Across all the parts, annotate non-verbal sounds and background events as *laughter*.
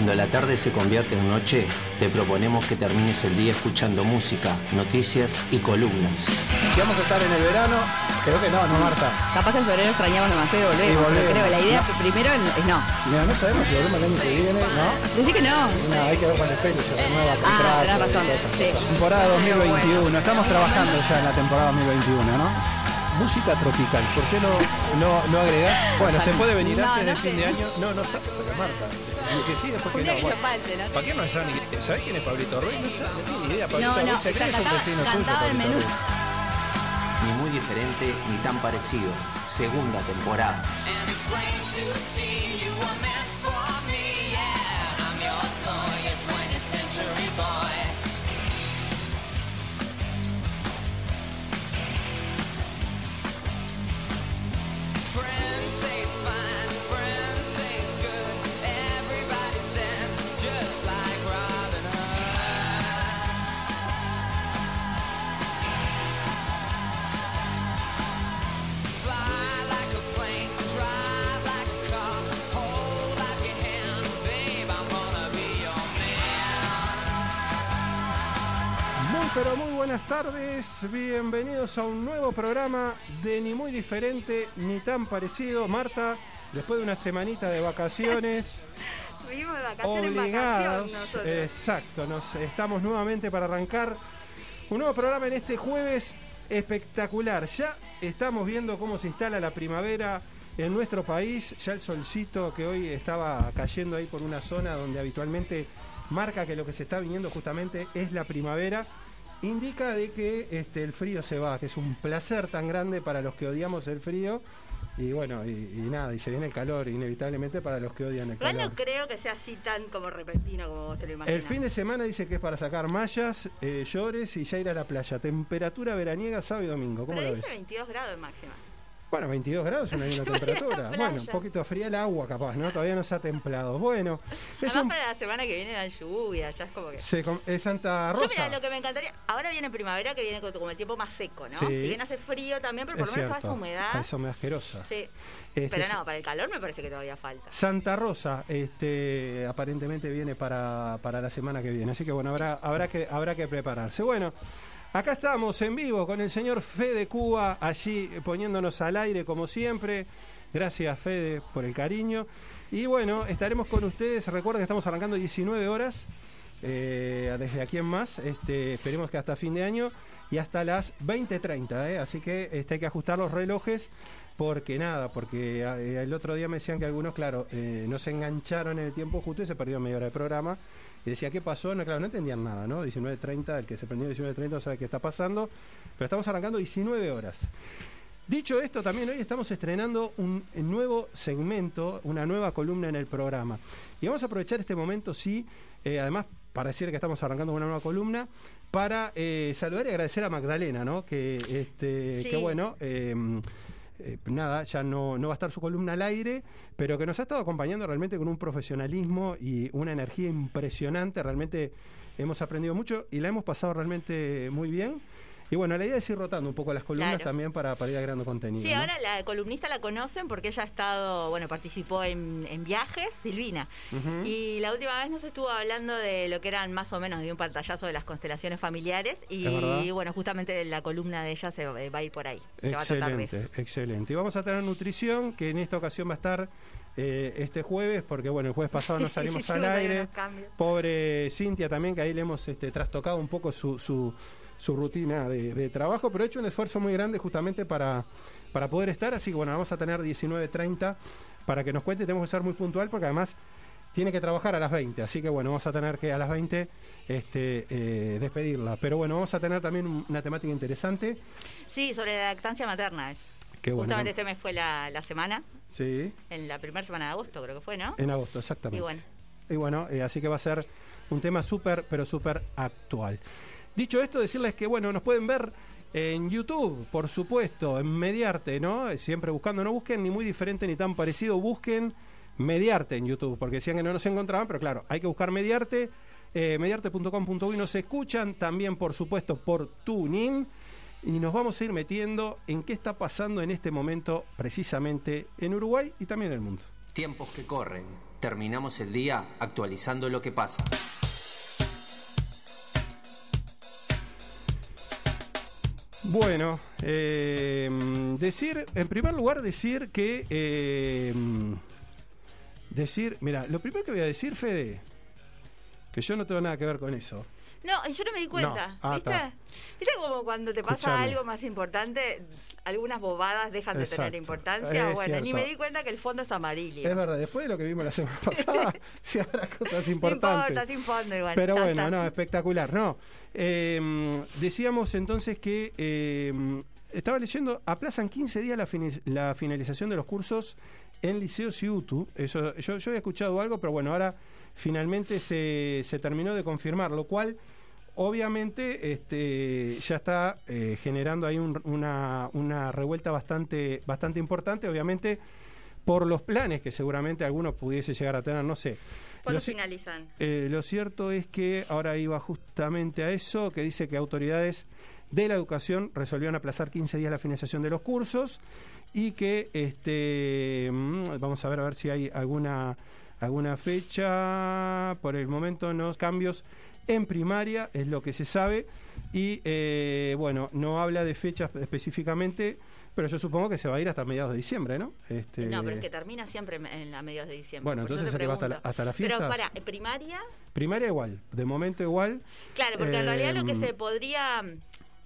Cuando la tarde se convierte en noche, te proponemos que termines el día escuchando música, noticias y columnas. Si vamos a estar en el verano, creo que no, no Marta. Capaz que en febrero extrañamos demasiado y volvemos. Y volvemos. pero creo que la idea primero es no. Mira, no sabemos si volvemos el año que viene, ¿no? Decí que no. No, hay que ver con el pelo, se renueva Ah, tenés razón, sí. Temporada 2021, estamos trabajando ya en la temporada 2021, ¿no? Música tropical, ¿por qué no, no, no agregar? Bueno, se puede venir No, antes no del fin sé. de año. No, no sabe, pero Marta. Lo que sí, después que no. bueno. ¿Para qué no sabe ni ¿Sabés quién es Pablito Ruiz? No tiene ni idea. Pablito No, no, Ruiz se cree que es un vecino tuyo, Pablito. Ruiz. Ni muy diferente ni tan parecido. Segunda temporada. Say it's fine, pero muy buenas tardes, bienvenidos a un nuevo programa de ni muy diferente ni tan parecido. Marta, después de una semanita de vacaciones, *laughs* Vivimos de vacaciones obligados, en vacación nosotros. exacto, nos estamos nuevamente para arrancar un nuevo programa en este jueves espectacular. Ya estamos viendo cómo se instala la primavera en nuestro país, ya el solcito que hoy estaba cayendo ahí por una zona donde habitualmente marca que lo que se está viniendo justamente es la primavera. Indica de que este, el frío se va, que es un placer tan grande para los que odiamos el frío. Y bueno, y, y nada, y se viene el calor inevitablemente para los que odian el calor. no creo que sea así tan como repentino como vos te lo imaginas. El fin de semana dice que es para sacar mallas, eh, llores y ya ir a la playa. Temperatura veraniega sábado y domingo. ¿Cómo Pero lo dice ves? 22 grados máxima. Bueno, 22 grados es una linda temperatura. Bueno, un poquito fría el agua capaz, ¿no? Todavía no se ha templado. Bueno, es, un- para la semana que viene la lluvia, ya es como que... se com- es Santa Yo mira, Rosa. lo que me encantaría, ahora viene primavera que viene como el tiempo más seco, ¿no? Sí. Si bien hace frío también, pero por lo menos va esa humedad. Esa humedad asquerosa. Sí. Este, pero no, para el calor me parece que todavía falta. Santa Rosa, este, aparentemente viene para, para la semana que viene. Así que bueno, habrá, habrá, que, habrá que prepararse. Bueno, acá estamos en vivo con el señor Fede Cuba, allí poniéndonos al aire como siempre. Gracias Fede por el cariño. Y bueno, estaremos con ustedes. Recuerden que estamos arrancando 19 horas. eh, desde aquí en más, este, esperemos que hasta fin de año y hasta las 20.30, ¿eh? así que este, hay que ajustar los relojes porque nada, porque eh, el otro día me decían que algunos, claro, no se engancharon en el tiempo justo y se perdió media hora de programa. Y decía, ¿qué pasó? No, claro, no entendían nada, ¿no? 19.30, el que se prendió 19.30 no sabe qué está pasando, pero estamos arrancando 19 horas. Dicho esto, también hoy estamos estrenando un nuevo segmento, una nueva columna en el programa. Y vamos a aprovechar este momento, sí, eh, además, para decir que estamos arrancando una nueva columna, para eh, saludar y agradecer a Magdalena, ¿no? Que, este, Sí. que bueno, eh, eh, nada, ya no, no va a estar su columna al aire, pero que nos ha estado acompañando realmente con un profesionalismo y una energía impresionante. Realmente hemos aprendido mucho y la hemos pasado realmente muy bien. Y bueno, la idea es ir rotando un poco las columnas Claro. también para, para ir agregando contenido. Sí, ¿no? ahora la columnista la conocen porque ella ha estado, bueno, participó en, en viajes, Silvina. Y la última vez nos estuvo hablando de lo que eran más o menos de un pantallazo de las constelaciones familiares. Y bueno, justamente la columna de ella se va a ir por ahí. Se va a tratar de. Excelente, excelente. Y vamos a tener nutrición, que en esta ocasión va a estar eh, este jueves, porque bueno, el jueves pasado no *laughs* salimos al aire. Pobre Cintia también, que ahí le hemos este, trastocado un poco su, su, su rutina de, de trabajo, pero he hecho un esfuerzo muy grande justamente para, para poder estar. Así que bueno, vamos a tener 19.30 para que nos cuente. Tenemos que ser muy puntual porque además tiene que trabajar a las 20. Así que bueno, vamos a tener que a las 20 este, eh, despedirla. Pero bueno, vamos a tener también un- una temática interesante. Sí, sobre la lactancia materna. Qué bueno. Justamente este mes fue la, la semana, Sí, en la primera semana de agosto creo que fue, ¿no? en agosto, exactamente. Y bueno, Y bueno, eh, así que va a ser un tema súper, pero súper actual. Dicho esto, decirles que, bueno, nos pueden ver en YouTube, por supuesto, en Mediarte, ¿no? Siempre buscando, no busquen ni muy diferente ni tan parecido, busquen Mediarte en YouTube, porque decían que no nos encontraban, pero claro, hay que buscar Mediarte, eh, mediarte.com.uy nos escuchan, también, por supuesto, por TuneIn. Y nos vamos a ir metiendo en qué está pasando en este momento precisamente en Uruguay y también en el mundo. Tiempos que corren, Terminamos el día actualizando lo que pasa. Bueno, eh, decir, en primer lugar, decir que. eh, decir, mira, lo primero que voy a decir, Fede, que yo no tengo nada que ver con eso. No, yo no me di cuenta. No. Ah, ¿Viste? ¿Viste como cuando te pasa Escuchame. algo más importante, algunas bobadas dejan de Exacto. tener importancia? Es bueno, ni me di cuenta que el fondo es amarillo. Es verdad, después de lo que vimos la semana pasada, *laughs* sí habrá cosas No importantes. importa, sin fondo igual. Pero bueno, no, espectacular. No, Eh, decíamos entonces que eh, estaba leyendo, aplazan 15 días la, la finalización de los cursos en liceos y UTU. Eso, yo, yo había escuchado algo, pero bueno, ahora finalmente se, se terminó de confirmar, lo cual obviamente este, ya está eh, generando ahí un- una, una revuelta bastante, bastante importante, obviamente por los planes que seguramente alguno pudiese llegar a tener, no sé. ¿Cuándo finalizan? eh, lo cierto es que ahora iba justamente a eso, que dice que autoridades de la educación resolvieron aplazar 15 días la finalización de los cursos y que, este, mm, vamos a ver a ver si hay alguna, alguna fecha, por el momento no cambios en primaria, es lo que se sabe, y eh, bueno, no habla de fechas específicamente, pero yo supongo que se va a ir hasta mediados de diciembre, ¿no? Este, No, pero es que termina siempre en a mediados de diciembre. Bueno, entonces se va hasta la- hasta las Pero fiestas. para, primaria, Primaria igual, de momento igual. claro, porque en realidad lo que Em, se podría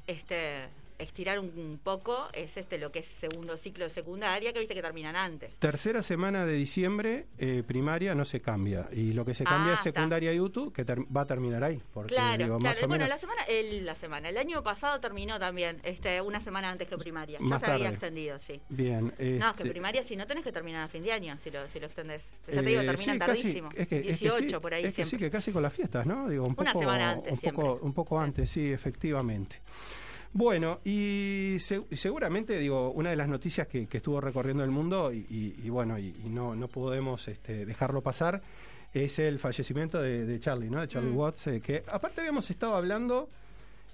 este estirar un, un poco es este lo que es segundo ciclo de secundaria, que viste que terminan antes. Tercera semana de diciembre, eh, primaria no se cambia. Y lo que se cambia Ah, es está. secundaria y UTU, que va a terminar ahí. Porque, Claro, digo, claro. más o bueno, menos- la semana, el, la semana, el año pasado terminó también, este, una semana antes que primaria. Ya Más se había extendido, sí. Bien. No, es que este, primaria si no tenés que terminar a fin de año, si lo, si lo extendés. Ya te eh, digo, terminan sí, casi- tardísimo. es que, es que 18 sí, por ahí Es que sí, siempre. que casi con las fiestas, ¿no? Digo, un Una poco, semana antes un poco, siempre. un poco antes, sí, efectivamente. Bueno, y, se- y seguramente, digo, una de las noticias que, que estuvo recorriendo el mundo, y, y- y bueno, y, no, no podemos este, dejarlo pasar, es el fallecimiento de, de Charlie, ¿no? De Charlie Mm. Watts, eh, que aparte habíamos estado hablando,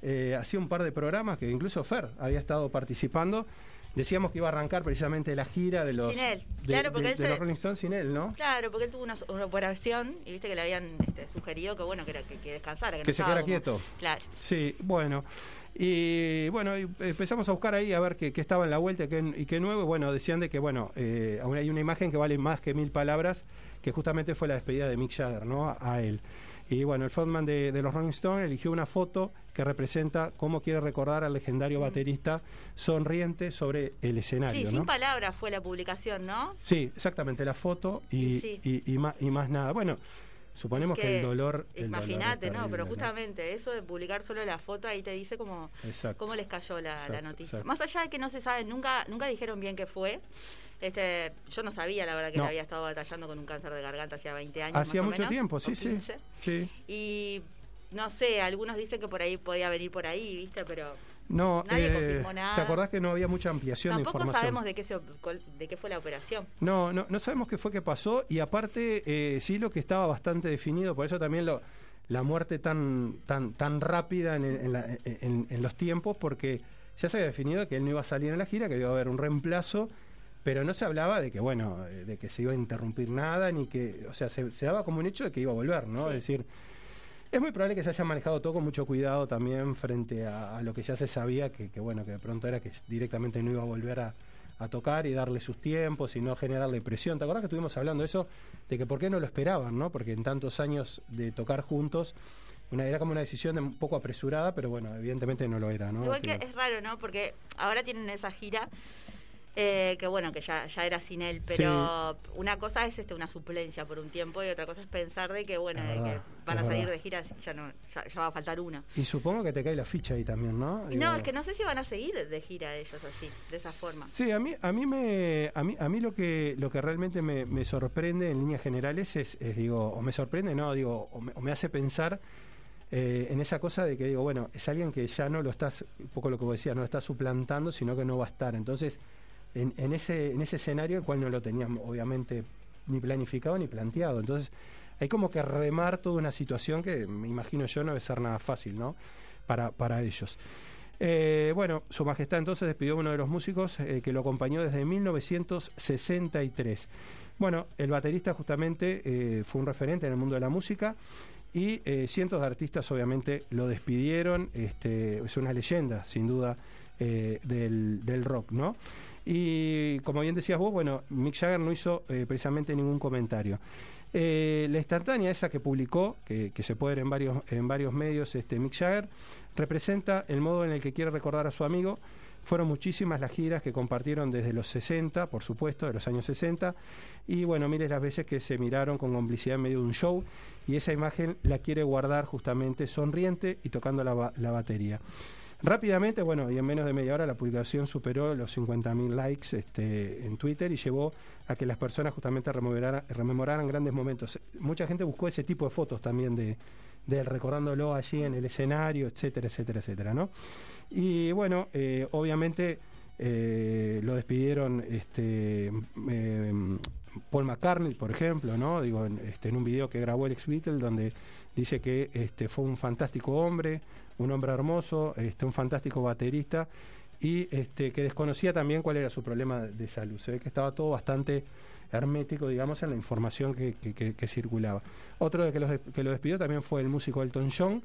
eh, hacía un par de programas que incluso Fer había estado participando. Decíamos que iba a arrancar precisamente la gira de los, Sin él, de- claro, porque de- él de se- los Rolling Stones sin él, ¿no? Claro, porque él tuvo una, una operación y viste que le habían este, sugerido que bueno que, era, que, que descansara, que, Que no se quedara como- quieto. Claro. Sí, bueno. Y bueno, y empezamos a buscar ahí a ver qué, qué estaba en la vuelta y qué, y qué nuevo. Bueno, decían de que, bueno, eh, aún hay una imagen que vale más que mil palabras, que justamente fue la despedida de Mick Jagger, ¿no? A, él. Y bueno, el frontman de, de los Rolling Stones eligió una foto que representa cómo quiere recordar al legendario baterista sonriente sobre el escenario, Mm. Sí, ¿no? sin palabras fue la publicación, ¿no? Sí, exactamente, la foto y, Y sí. y, y más, y más nada. Bueno, suponemos que, el dolor... el dolor es Imagínate, ¿no? Pero justamente eso de publicar solo la foto ahí te dice cómo, Exacto. cómo les cayó la, noticia. exacto. Más allá de que no se sabe, nunca nunca dijeron bien qué fue. Este, yo no sabía, la verdad, que No. había estado batallando con un cáncer de garganta hacía 20 años. Hacía mucho menos, tiempo, sí, sí. 15. Sí. Y no sé, algunos dicen que por ahí podía venir por ahí, ¿viste? Pero No, Nadie eh, confirmó nada. ¿te acordás que no había mucha ampliación de tampoco información? sabemos de qué, se, de qué fue la operación. No, no, no sabemos qué fue que pasó y aparte eh, sí lo que estaba bastante definido, por eso también lo, la muerte tan, tan, tan rápida en, en la- en- en los tiempos, porque ya se había definido que él no iba a salir en la gira, que iba a haber un reemplazo, pero no se hablaba de que, bueno, de que se iba a interrumpir nada, ni que, o sea, se, se daba como un hecho de que iba a volver, ¿no? Sí. Es decir, es muy probable que se haya manejado todo con mucho cuidado también frente a, a lo que ya se sabía, que, que, bueno, que de pronto era que directamente no iba a volver a, a tocar y darle sus tiempos y no generarle presión. ¿Te acuerdas que estuvimos hablando de eso? De que por qué no lo esperaban, ¿no? Porque en tantos años de tocar juntos, una, era como una decisión de un poco apresurada, pero bueno, evidentemente no lo era, ¿no? Igual que es raro, ¿no? Porque ahora tienen esa gira. Eh, que bueno, que ya, ya era sin él, pero una cosa es este una suplencia por un tiempo y otra cosa es pensar de que bueno, de que van a salir verdad. de gira, ya no, ya, ya va a faltar uno. Y supongo que te cae la ficha ahí también, ¿no? Y no, es que no sé si van a seguir de gira ellos así, de esa forma. Sí, a mí, a mí me, a mí, a mí lo que, lo que realmente me, me sorprende en líneas generales es, es, digo, o me sorprende, no, digo, o me, o me hace pensar eh, en esa cosa de que digo, bueno, es alguien que ya no lo estás, un poco lo que vos decías, no lo estás suplantando, sino que no va a estar. Entonces, en, ese, en ese escenario, el cual no lo teníamos, obviamente, ni planificado ni planteado. Entonces, hay como que remar toda una situación que me imagino yo no debe ser nada fácil, ¿no? Para, para ellos. Eh, bueno, Su Majestad entonces despidió a uno de los músicos eh, que lo acompañó desde 1963. Bueno, el baterista justamente eh, fue un referente en el mundo de la música y cientos de artistas obviamente lo despidieron. Este, es una leyenda, sin duda, del, del rock, ¿no? Y como bien decías vos, bueno, Mick Jagger no hizo eh, precisamente ningún comentario. Eh, la instantánea esa que publicó, que, se puede ver en varios, en varios medios, este, Mick Jagger, representa el modo en el que quiere recordar a su amigo. Fueron muchísimas las giras que compartieron desde los 60, por supuesto, de los años 60, y bueno, miles las veces que se miraron con complicidad en medio de un show, y esa imagen la quiere guardar justamente sonriente y tocando la, la batería. Rápidamente, bueno, y en menos de media hora la publicación superó los 50.000 likes este, en Twitter y llevó a que las personas justamente rememoraran, grandes momentos. Mucha gente buscó ese tipo de fotos también de, de él, recordándolo allí en el escenario, etcétera, etcétera, etcétera, ¿no? Y bueno, eh, obviamente eh, lo despidieron este, eh, Paul McCartney, por ejemplo, ¿no? Digo, en, este, en un video que grabó el ex Beatle donde dice que este, fue un fantástico hombre, un hombre hermoso, este, un fantástico baterista y este, que desconocía también cuál era su problema de salud. Se ve que estaba todo bastante hermético, digamos, en la información que, circulaba. Otro de que, los, que lo despidió también fue el músico Elton John,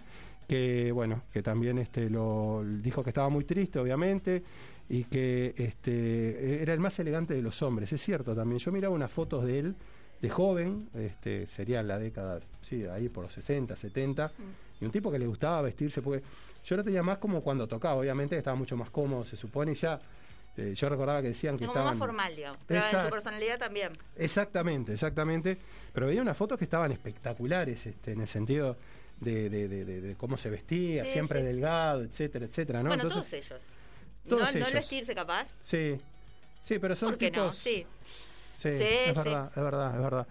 que bueno, que también este, lo dijo que estaba muy triste, obviamente, y que este, era el más elegante de los hombres. Es cierto también. Yo miraba unas fotos de él de joven, este, sería en la década, sí, ahí por los 60, 70, y un tipo que le gustaba vestirse, porque yo lo tenía más como cuando tocaba, obviamente estaba mucho más cómodo, se supone, y ya, eh, yo recordaba que decían que Como estaban... más formal, digamos. Pero en su personalidad también. Exactamente, exactamente. Pero veía unas fotos que estaban espectaculares, este, en el sentido de, de- de- de- de cómo se vestía, Sí, siempre sí. delgado, etcétera, etcétera, ¿no? bueno, Entonces, todos ellos. todos no, no ellos. vestirse capaz. sí, sí, pero son ¿Por qué no? tipos. Sí. sí, Sí, es verdad, es verdad, es verdad.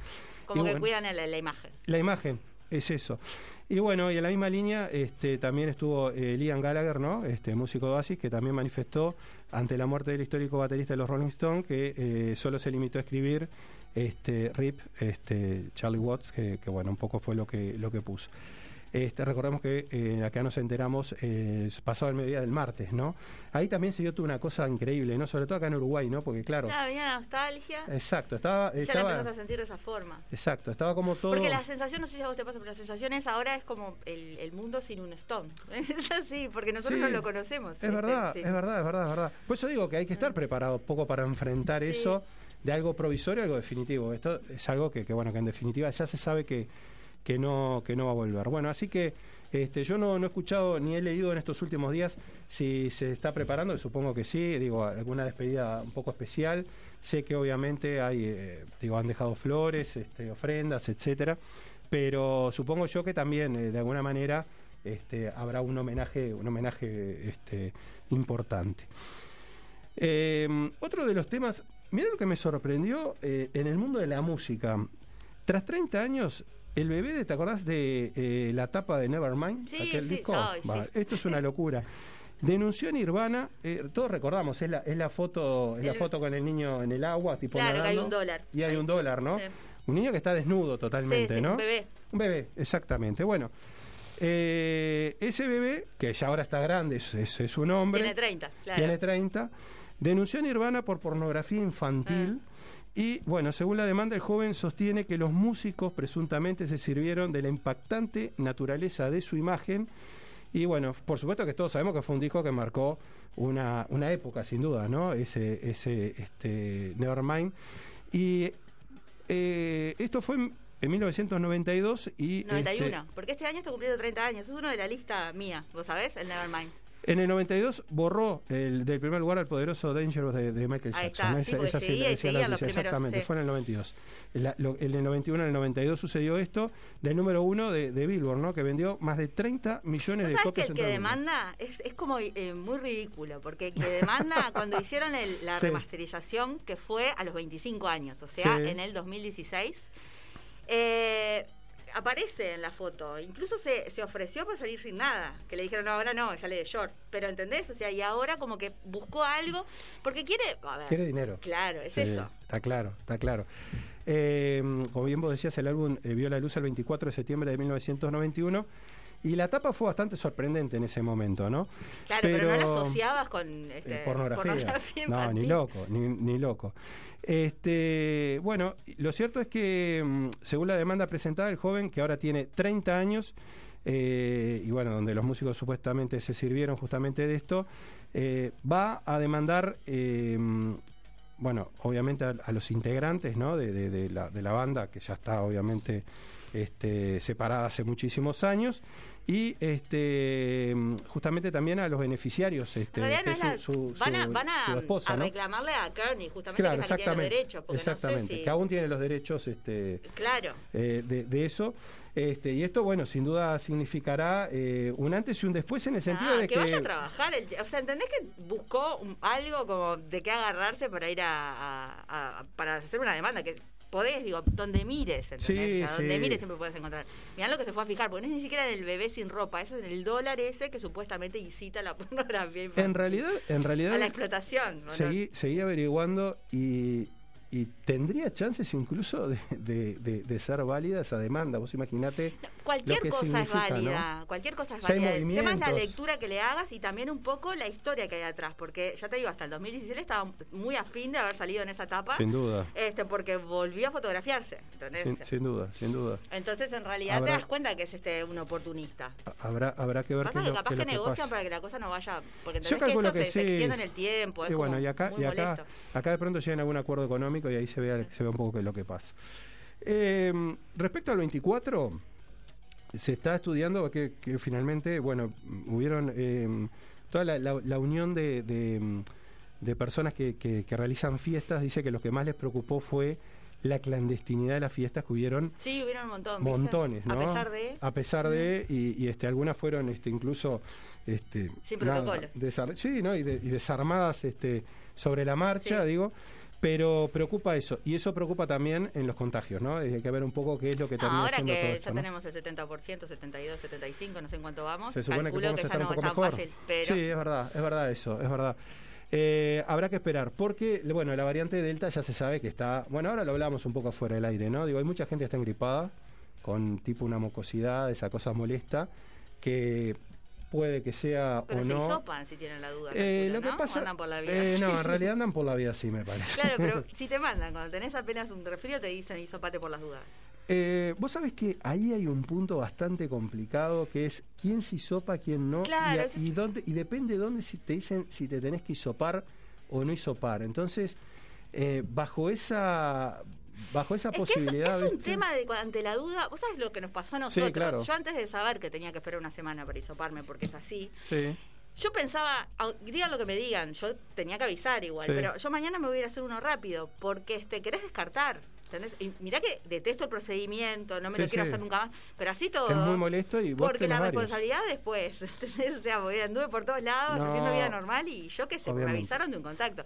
Como Y que bueno, cuidan la, la imagen. La imagen, es eso. Y bueno, y en la misma línea este, también estuvo eh, Liam Gallagher, ¿no? Este músico de Oasis, que también manifestó ante la muerte del histórico baterista de los Rolling Stones que eh, solo se limitó a escribir este Rip, este Charlie Watts, que, que, bueno, un poco fue lo que lo que puso. Este, recordemos que eh, acá nos enteramos eh, pasado el mediodía del martes, ¿no? Ahí también se dio una cosa increíble, ¿no? Sobre todo acá en Uruguay, ¿no? Porque claro, venía la nostalgia. exacto, estaba, ya la estaba empezás a sentir de esa forma. exacto, estaba como todo Porque la sensación, no sé si a vos te pasa, pero la sensación es ahora es como el, el mundo sin un Stone. *laughs* Es así, porque nosotros Sí, no lo conocemos. Es verdad, Sí. es verdad, es verdad, es verdad. Por eso digo que hay que estar preparado un poco para enfrentar eso de algo provisorio a algo definitivo. Esto es algo que, que, bueno, que en definitiva ya se sabe que, que no, que no va a volver. Bueno, así que este, yo no, no he escuchado ni he leído en estos últimos días si se está preparando, supongo que sí, digo, alguna despedida un poco especial. Sé que obviamente hay, eh, digo, han dejado flores, este, ofrendas, etcétera, pero supongo yo que también eh, de alguna manera este, habrá un homenaje, un homenaje este, importante. Eh, otro de los temas, mira lo que me sorprendió eh, en el mundo de la música. Tras 30 años, el bebé, de, ¿te acordás de eh, la tapa de Nevermind? Sí, aquel sí, disco. sí. Esto es una *laughs* locura. Denunció Nirvana, eh, todos recordamos, es la, es la foto, es la foto con el niño en el agua, tipo Claro, que hay nadando, un dólar. Y hay un dólar, ¿no? Sí. Un niño que está desnudo totalmente, Sí, sí, ¿no? un bebé. Un bebé, exactamente. Bueno, eh, ese bebé, que ya ahora está grande, es, es- es un hombre. Tiene 30, claro. Tiene 30. Denunció a Nirvana por pornografía infantil. Ah. Y bueno, según la demanda, el joven sostiene que los músicos presuntamente se sirvieron de la impactante naturaleza de su imagen. Y bueno, por supuesto que todos sabemos que fue un disco que marcó una, una época, sin duda, ¿no? Ese, ese este, Nevermind. Y eh, esto fue en, en 1992 y... 91, este, porque este año está cumpliendo 30 años. Es uno de la lista mía, ¿vos sabés? El Nevermind. En el 92 borró el, del primer lugar al poderoso Dangerous de, de Michael Ahí Jackson. está, sí, y decía la noticia, Exactamente, sí. fue en el 92. La- lo- en el 91, en el 92 sucedió esto del número uno de, de Billboard, ¿no? que vendió más de 30 millones ¿Vos de sabés que copias que el mundo. demanda es, es como eh, muy ridículo? Porque el que demanda, *laughs* cuando hicieron el- la Sí. remasterización, que fue a los 25 años, o sea, en el 2016, eh, aparece en la foto. Incluso se, se ofreció para salir sin nada. Que le dijeron, no, ahora no, sale de short. Pero ¿entendés? O sea, y ahora como que buscó algo, porque quiere... A ver, Quiere dinero. Claro, es Sí, eso. Está claro, está claro. Eh, como bien vos decías, el álbum eh, vio la luz el 24 de septiembre de 1991 Y la tapa fue bastante sorprendente en ese momento, ¿no? Claro, pero, no la asociabas con este, Eh, pornografía. pornografía no, ni loco, ni, ni loco. Este, bueno, lo cierto es que, mm, según la demanda presentada, el joven, que ahora tiene 30 años, eh, y bueno, donde los músicos supuestamente se sirvieron justamente de esto, eh, va a demandar, eh, mm, bueno, obviamente a, a los integrantes ¿no? de, de- de la, de la banda, que ya está obviamente este, separada hace muchísimos años, y este, justamente también a los beneficiarios, este, que es la- su, su- van a, van a, su esposa, a ¿no? reclamarle a Kearney justamente Claro, que que tiene los derechos. Porque exactamente. No sé si, Que aún tiene los derechos este, Claro. eh, de, de eso. Este, y esto, bueno, sin duda significará eh, un antes y un después en el sentido Ah, de que, que. vaya a trabajar. el- o sea, ¿entendés que buscó un- algo como de qué agarrarse para ir a, a- a- para hacer una demanda? Que podés, digo, donde mires. Sí, O sea, donde sí. mires siempre puedes encontrar. Mirá lo que se fue a fijar, porque no es ni siquiera en el bebé sin ropa, eso es en el dólar ese que supuestamente incita la *laughs* pornografía. En realidad, en realidad A la explotación. ¿no? seguí, seguí averiguando y, y tendría chances incluso de, de- de- de ser válida esa demanda. Vos imaginate. Cualquier lo que cosa es válida, cualquier cosa es válida. El tema es la lectura que le hagas y también un poco la historia que hay atrás, porque ya te digo, hasta el 2016 estaba muy afín de haber salido en esa etapa, Sin duda. este porque volvió a fotografiarse. Sin, sin duda, sin duda. Entonces, en realidad Habrá- te das cuenta que es este un oportunista. Habrá, habrá que ver Pasa que lo, capaz que, negocian pasa. para que la cosa no vaya, porque Yo entendés que calculo esto que se, sí. se extiende en el tiempo, es y bueno, como y acá, y acá, molesto. acá de pronto llegan a algún acuerdo económico y ahí se ve, se ve un poco qué es lo que pasa. Eh, respecto al 24, se está estudiando que, que finalmente, bueno, hubieron eh, toda la, la- la unión de, de, de personas que, que- que realizan fiestas, dice que lo que más les preocupó fue la clandestinidad de las fiestas que hubieron Sí, hubieron un montón. ¿viste? montones, ¿no? A pesar de... A pesar de, y, y, este, algunas fueron este, incluso este, Sin nada, protocolo. desar- sí, ¿no? Y, de- y desarmadas este, sobre la marcha, Sí. digo. Pero preocupa eso, y eso preocupa también en los contagios, ¿no? Hay que ver un poco qué es lo que termina ahora siendo que todo ya esto, ¿no? tenemos el 70%, 72, 75, no sé en cuánto vamos. Se supone que podemos ya estar un poco mejor. fácil, pero Sí, es verdad, es verdad eso, es verdad. Eh, habrá que esperar, porque, bueno, la variante Delta ya se sabe que está. Bueno, ahora lo hablamos un poco fuera del aire, ¿no? Digo, hay mucha gente que está engripada, con tipo una mucosidad, esa cosa molesta, que puede que sea pero o se no. hisopan si tienen la duda. Eh, calculo, lo que ¿no? pasa. Andan por la vida. eh, no, en *laughs* realidad andan por la vida así, me parece. Claro, pero *laughs* si te mandan, cuando tenés apenas un resfrío, te dicen hisopate por las dudas. Eh, Vos sabés que ahí hay un punto bastante complicado que es quién se hisopa, quién no, Claro, y, a- es- y dónde, y depende de dónde si te dicen si te tenés que hisopar o no hisopar. Entonces, eh, bajo esa bajo esa Es que es, posibilidad. es un tema de ante la duda. ¿Vos sabés lo que nos pasó a Sí, nosotros? claro. Yo antes de saber que tenía que esperar una semana para hisoparme, porque es así, Sí. yo pensaba, digan lo que me digan, yo tenía que avisar igual, Sí. pero yo mañana me voy a ir a hacer uno rápido, porque este querés descartar. ¿Entendés? Y mirá que detesto el procedimiento, no me Sí, lo quiero sí. hacer nunca más, pero así todo. Es muy molesto y vos Porque la varios. responsabilidad después, *laughs* ¿entendés? O sea, voy, anduve por todos lados No. haciendo vida normal y yo que sé, me Obviamente. avisaron de un contacto.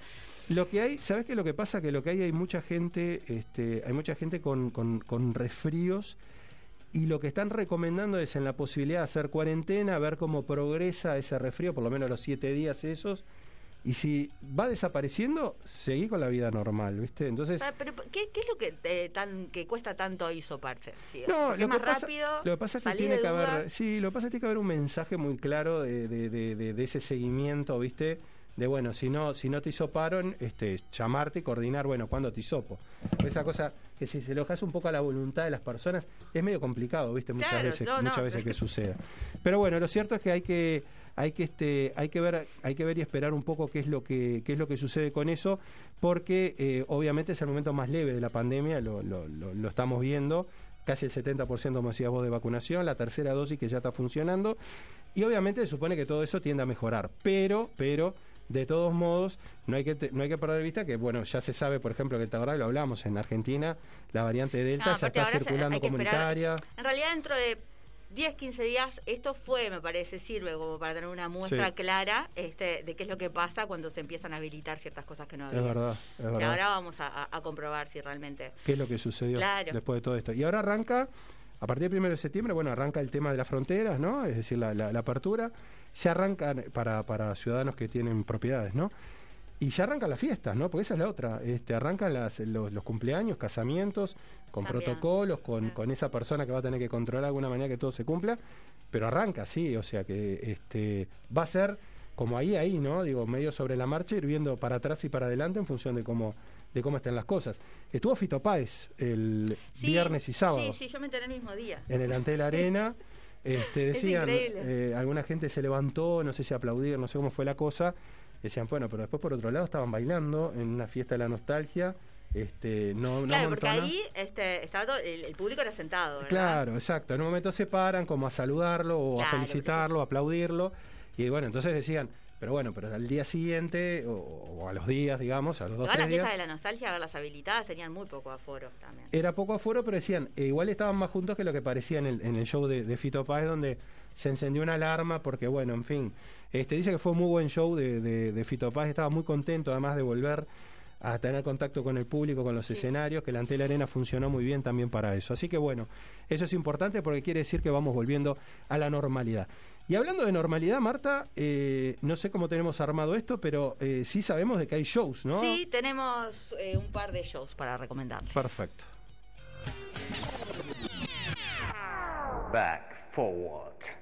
Lo que hay, ¿sabes qué? Lo que pasa que lo que hay hay mucha gente, este, hay mucha gente con, con, con resfríos y lo que están recomendando es en la posibilidad de hacer cuarentena, ver cómo progresa ese resfrío, por lo menos los siete días esos, y si va desapareciendo, seguí con la vida normal, ¿viste? Entonces, Ah, Pero, ¿qué, qué es lo que eh, tan que cuesta tanto hisoparse? Sí, no, lo que, pasa, rápido. lo que pasa es que tiene que duda. haber, sí, lo que pasa es que tiene que haber un mensaje muy claro de, de- de- de- de ese seguimiento, ¿viste? De bueno, si no, si no te hisoparon, este, llamarte y coordinar, bueno, ¿cuándo te hisopo? Esa cosa que si se lo dejas un poco a la voluntad de las personas, es medio complicado, ¿viste? Muchas Claro, veces, no, no. muchas veces que *laughs* suceda. Pero bueno, lo cierto es que hay que, hay que este, hay que ver, hay que ver y esperar un poco qué es lo que, qué es lo que sucede con eso, porque eh, obviamente es el momento más leve de la pandemia, lo, lo- lo- lo estamos viendo casi el 70%, como decías vos, de vacunación, la tercera dosis que ya está funcionando, y obviamente se supone que todo eso tiende a mejorar, pero, pero, de todos modos, no hay que te- no hay que perder de vista que, bueno, ya se sabe, por ejemplo, que el ahora lo hablamos en Argentina, la variante Delta No, ya aparte está circulando hay que esperar. comunitaria. En realidad, dentro de 10, 15 días, esto fue, me parece, sirve como para tener una muestra Sí. clara este, de qué es lo que pasa cuando se empiezan a habilitar ciertas cosas que no Es había. verdad, es Y verdad. ahora vamos a, a- a comprobar si realmente. qué es lo que sucedió Claro. después de todo esto. Y ahora arranca, a partir del 1 de septiembre, bueno, arranca el tema de las fronteras, ¿no? Es decir, la, la- la apertura. Se arranca para, para ciudadanos que tienen propiedades, ¿no? Y ya arrancan las fiestas, ¿no? Porque esa es la otra. Este, arrancan las, los, los cumpleaños, casamientos, con También. protocolos, con, con esa persona que va a tener que controlar de alguna manera que todo se cumpla. Pero arranca, sí, o sea que este, va a ser como ahí, ahí, ¿no? Digo, medio sobre la marcha, ir viendo para atrás y para adelante en función de cómo, de cómo estén las cosas. Estuvo Fito Páez el Sí, viernes y sábado Sí, sí, yo me enteré el mismo día. en el Antel Arena. *laughs* Este, Es decían, eh, alguna gente se levantó, no sé si aplaudir, no sé cómo fue la cosa. Decían, bueno, pero después por otro lado estaban bailando en una fiesta de la nostalgia. Este, no, no Claro, porque amontona- ahí este, estaba todo, el, el público era sentado, ¿verdad? Claro, exacto. En un momento se paran como a saludarlo o a felicitarlo, a aplaudirlo. Y bueno, entonces decían, pero bueno, pero al día siguiente, o, o a los días, digamos, a los dos, tres las fiestas días, de la nostalgia, las habilitadas tenían muy poco aforo también. era poco aforo, pero decían, eh, igual estaban más juntos que lo que parecía en el, en el show de, de Fito Páez, donde se encendió una alarma, porque bueno, en fin, este dice que fue un muy buen show de, de, de Fito Páez, estaba muy contento además de volver a tener contacto con el público, con los Sí. escenarios, que la Antel Arena funcionó muy bien también para eso. Así que bueno, eso es importante porque quiere decir que vamos volviendo a la normalidad. Y hablando de normalidad, Marta, eh, no sé cómo tenemos armado esto, pero eh, sí sabemos de que hay shows, ¿no? Sí, tenemos eh, un par de shows para recomendarles. Perfecto. Back forward.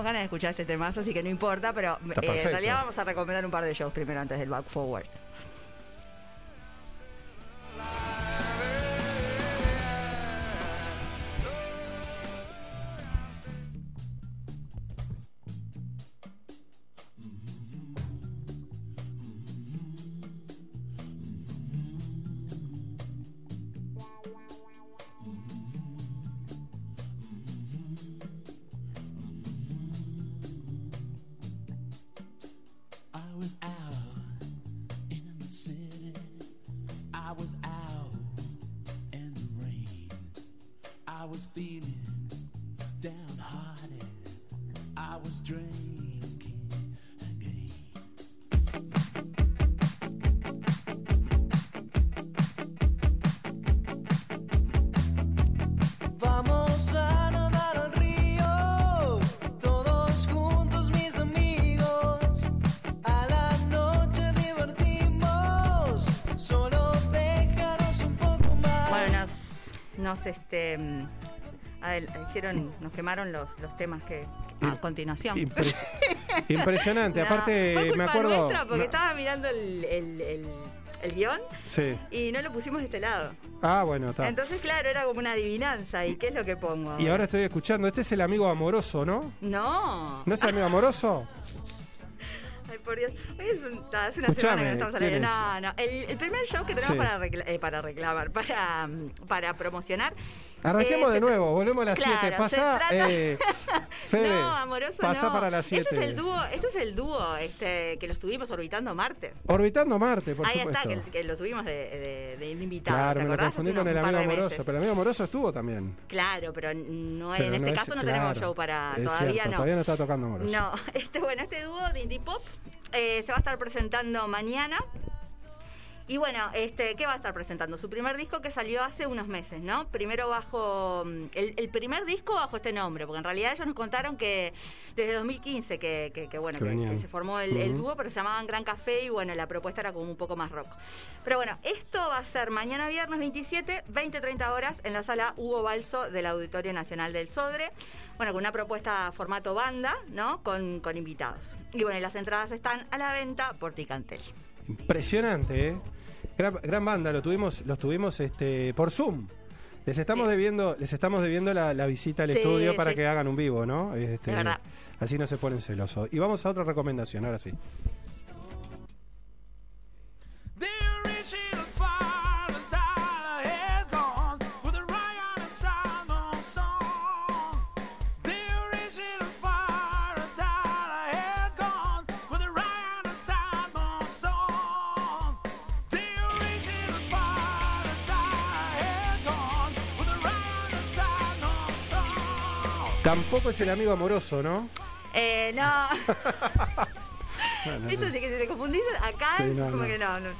Teníamos ganas de escuchar este temazo, así que no importa, pero eh, en realidad vamos a recomendar un par de shows primero antes del Back Forward. Hicieron, nos quemaron los, los temas que a continuación. Impres- *laughs* impresionante. No, Aparte, fue culpa me acuerdo. nuestra porque no- estaba mirando el, el, el- el guion Sí. y no lo pusimos de este lado. Ah, bueno, está. Entonces, claro, era como una adivinanza. ¿Y qué es lo que pongo? Y ahora estoy escuchando. Este es el amigo amoroso, ¿no? No. ¿No es el amigo amoroso? Ay, por Dios. Hoy es, un- hace una Escuchame, semana que no estamos al aire. ¿quién es? No, no. El, el primer show que tenemos Sí. para, recla- eh, para reclamar, para, para promocionar. Arranquemos eh, de se- nuevo, volvemos a las Claro, 7. se Pasá, trata- eh, *laughs* Fede, no, amoroso pasá no. para las 7. Este es el dúo, este es el dúo este, que lo estuvimos orbitando Marte. Orbitando Marte, por Ahí supuesto. está, que, que lo tuvimos de, de, de invitado. claro, ¿te me lo confundí con el amigo amoroso. Pero el amigo amoroso estuvo también. Claro, pero no, Pero en este es- caso no claro, tenemos show para. Todavía cierto, no. Todavía no está tocando amoroso. No, *laughs* este, bueno, este dúo de indie pop eh, se va a estar presentando mañana. Y bueno, este, ¿qué va a estar presentando? Su primer disco que salió hace unos meses, ¿no? Primero bajo. mm, El, el primer disco bajo este nombre, porque en realidad ellos nos contaron que desde 2015 que, que- que, bueno, Que que, se formó el, dúo, pero se llamaban Gran Café y bueno, la propuesta era como un poco más rock. Pero bueno, esto va a ser mañana viernes 27, 20-30 horas en la sala Hugo Balso del Auditorio Nacional del Sodre. Bueno, con una propuesta formato banda, ¿no? Con, con invitados. Y bueno, y las entradas están a la venta por Ticantel. Impresionante, ¿eh? Gran, gran banda, lo tuvimos, los tuvimos este, por Zoom. Les estamos Sí. debiendo, les estamos debiendo la, la visita al Sí, estudio para sí. que hagan un vivo, ¿no? Este, Es verdad. Así no se ponen celosos. Y vamos a otra recomendación, ahora sí. Tampoco es el amigo amoroso, ¿no? Eh, no. *laughs* Esto sí que si te confundís acá Sí, no, como no. que no, no.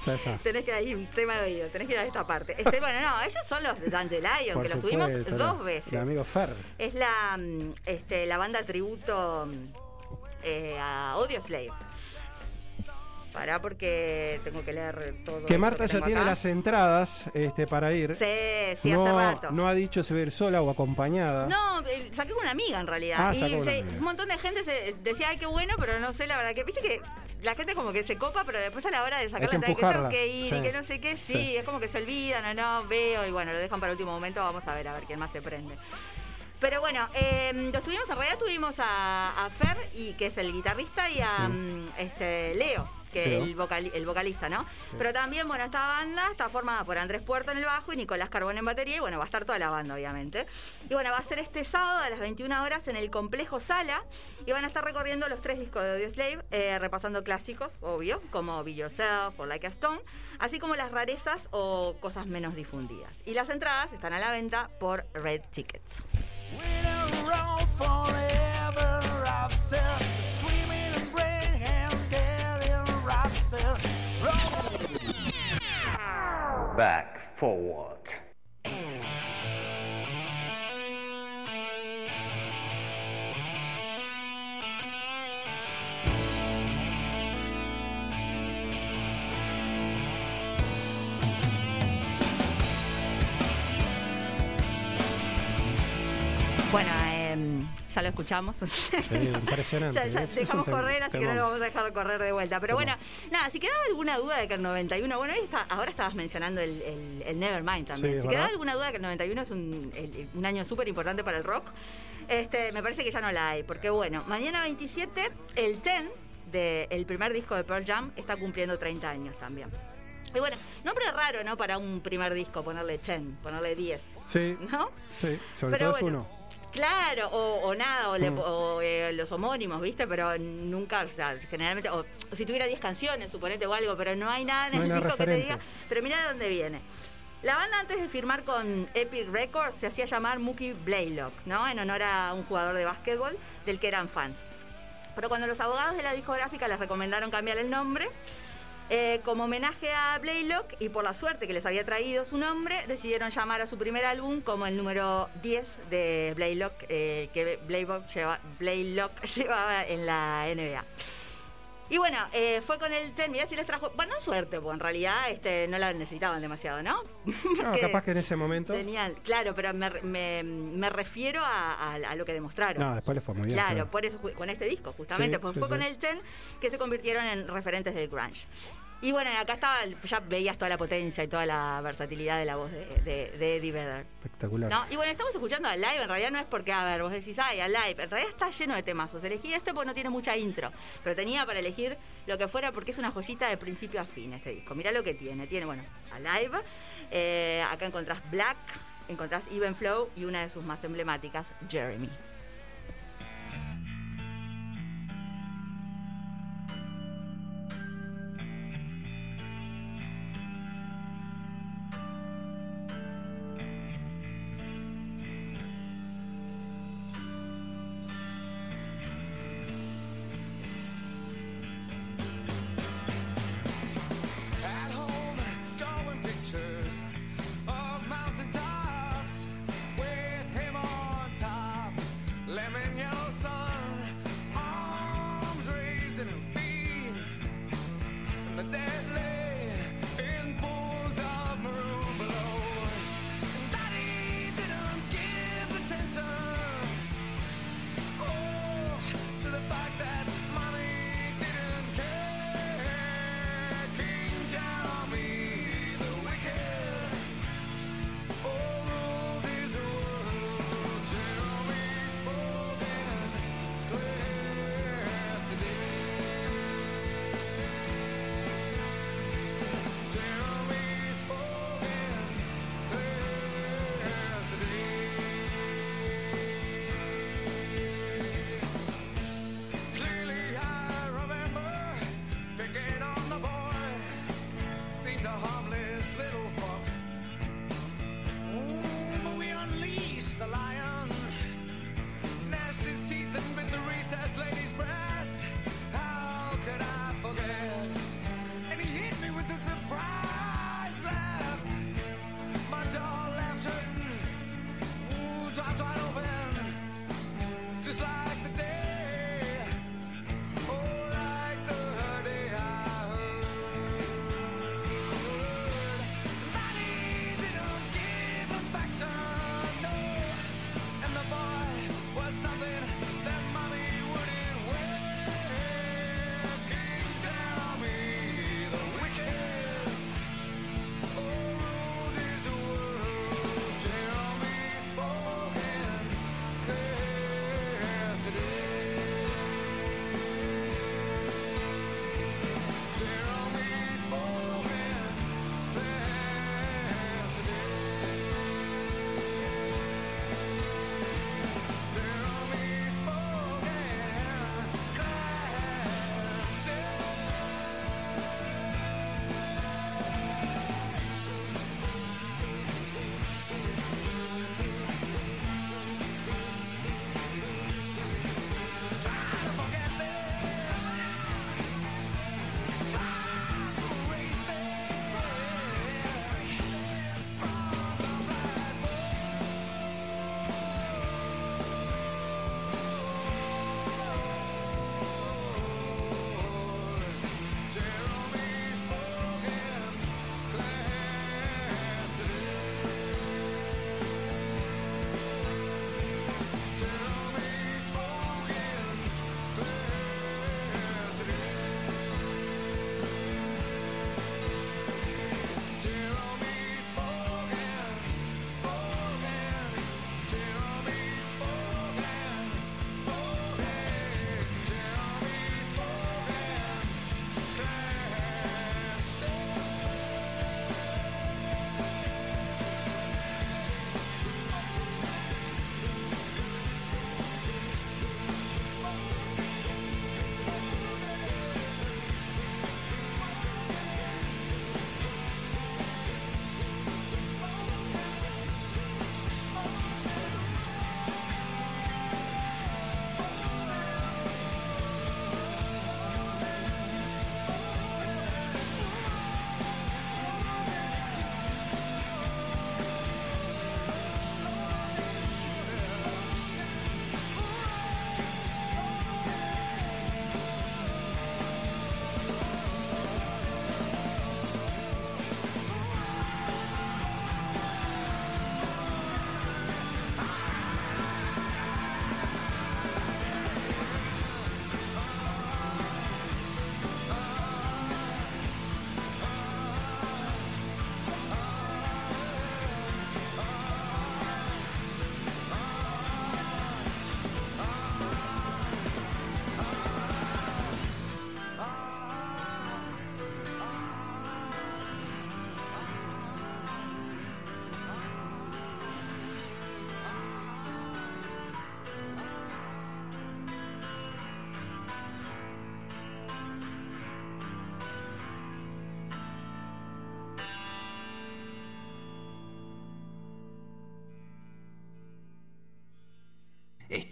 Tenés que ir un tema de oído, tenés que ir a esta parte. Este, bueno, no, ellos son los de Dandelion, por que los tuvimos dos veces. El amigo Fer. Es la, mm, este, la banda tributo mm, eh, a Audio Slave. Pará porque tengo que leer todo. Que Marta ya tengo tiene acá. las entradas este, para ir. Sí, sí, no, hace rato. no ha dicho si va a ir sola o acompañada. No, eh, saqué con una amiga en realidad. Ah, y se- amiga. un montón de gente se decía, ay, qué bueno, pero no sé, la verdad que, viste que la gente como que se copa, pero después a la hora de sacar que la que tengo que ir y Sí. que no sé qué, sí, Sí. es como que se olvidan o no, veo, y bueno, lo dejan para último momento, vamos a ver, a ver quién más se prende. Pero bueno, eh, los tuvimos, en realidad tuvimos a, a Fer, y, que es el guitarrista, y a Sí. mm, este, Leo, que es el, vocali- el vocalista, ¿no? Pero también, bueno, esta banda está formada por Andrés Puerto en el bajo y Nicolás Carbón en batería, y bueno, va a estar toda la banda, obviamente. Y bueno, va a ser este sábado a las 21 horas en el Complejo Sala, y van a estar recorriendo los tres discos de Audio Slave, eh, repasando clásicos, obvio, como Be Yourself o Like a Stone, así como las rarezas o cosas menos difundidas. Y las entradas están a la venta por Red Tickets. Back forward. Bueno, em, ya lo escuchamos. *laughs* impresionante. ya, ya Es- es dejamos correr, así que no lo vamos a dejar correr de vuelta. Pero Temón. bueno, nada, si quedaba alguna duda de que el 91, bueno, ahí está- ahora estabas mencionando el, el, el Nevermind Sí, también. es si quedaba alguna duda de que el 91 es un, el- un año súper importante para el rock, este, me parece que ya no la hay. Porque bueno, mañana 27, el Ten, de, el primer disco de Pearl Jam, está cumpliendo 30 años también. Y bueno, nombre raro, ¿no? Para un primer disco, ponerle 10, ponerle 10, Sí, ¿no? sí, sobre Pero todo es bueno, uno. Claro, o, o nada, o, le- Mm. o, eh, los homónimos, ¿viste? Pero nunca, o sea, generalmente, o si tuviera 10 canciones, suponete o algo, pero no hay nada en No el disco que te diga. Pero mira de dónde viene. La banda antes de firmar con Epic Records se hacía llamar Mookie Blaylock, ¿no? En honor a un jugador de básquetbol del que eran fans. Pero cuando los abogados de la discográfica les recomendaron cambiar el nombre, eh, como homenaje a Blaylock y por la suerte que les había traído su nombre, decidieron llamar a su primer álbum como el número 10 de Blaylock, eh, que Blaylock, lleva- Blaylock *laughs* llevaba en la NBA. Y bueno, eh, fue con el Ten, mirá si les trajo, bueno, no suerte, porque en realidad este, no la necesitaban demasiado, ¿no? *laughs* No, capaz que en ese momento. Tenían, claro, pero me, me- me refiero a, a- a lo que demostraron. No, después le fue muy bien. Claro, claro. por eso con este disco, justamente, Sí, pues sí, fue sí. con el Ten que se convirtieron en referentes del grunge. Y bueno, acá estaba, ya veías toda la potencia y toda la versatilidad de la voz de, de- de Eddie Vedder. Espectacular. ¿no? Y bueno, estamos escuchando a live, en realidad no es porque, a ver, vos decís, ay, a live, en realidad está lleno de temazos. Elegí este porque no tiene mucha intro, pero tenía para elegir lo que fuera porque es una joyita de principio a fin este disco. Mirá lo que tiene, tiene, bueno, a live, eh, acá encontrás Black, encontrás Even Flow y una de sus más emblemáticas, Jeremy.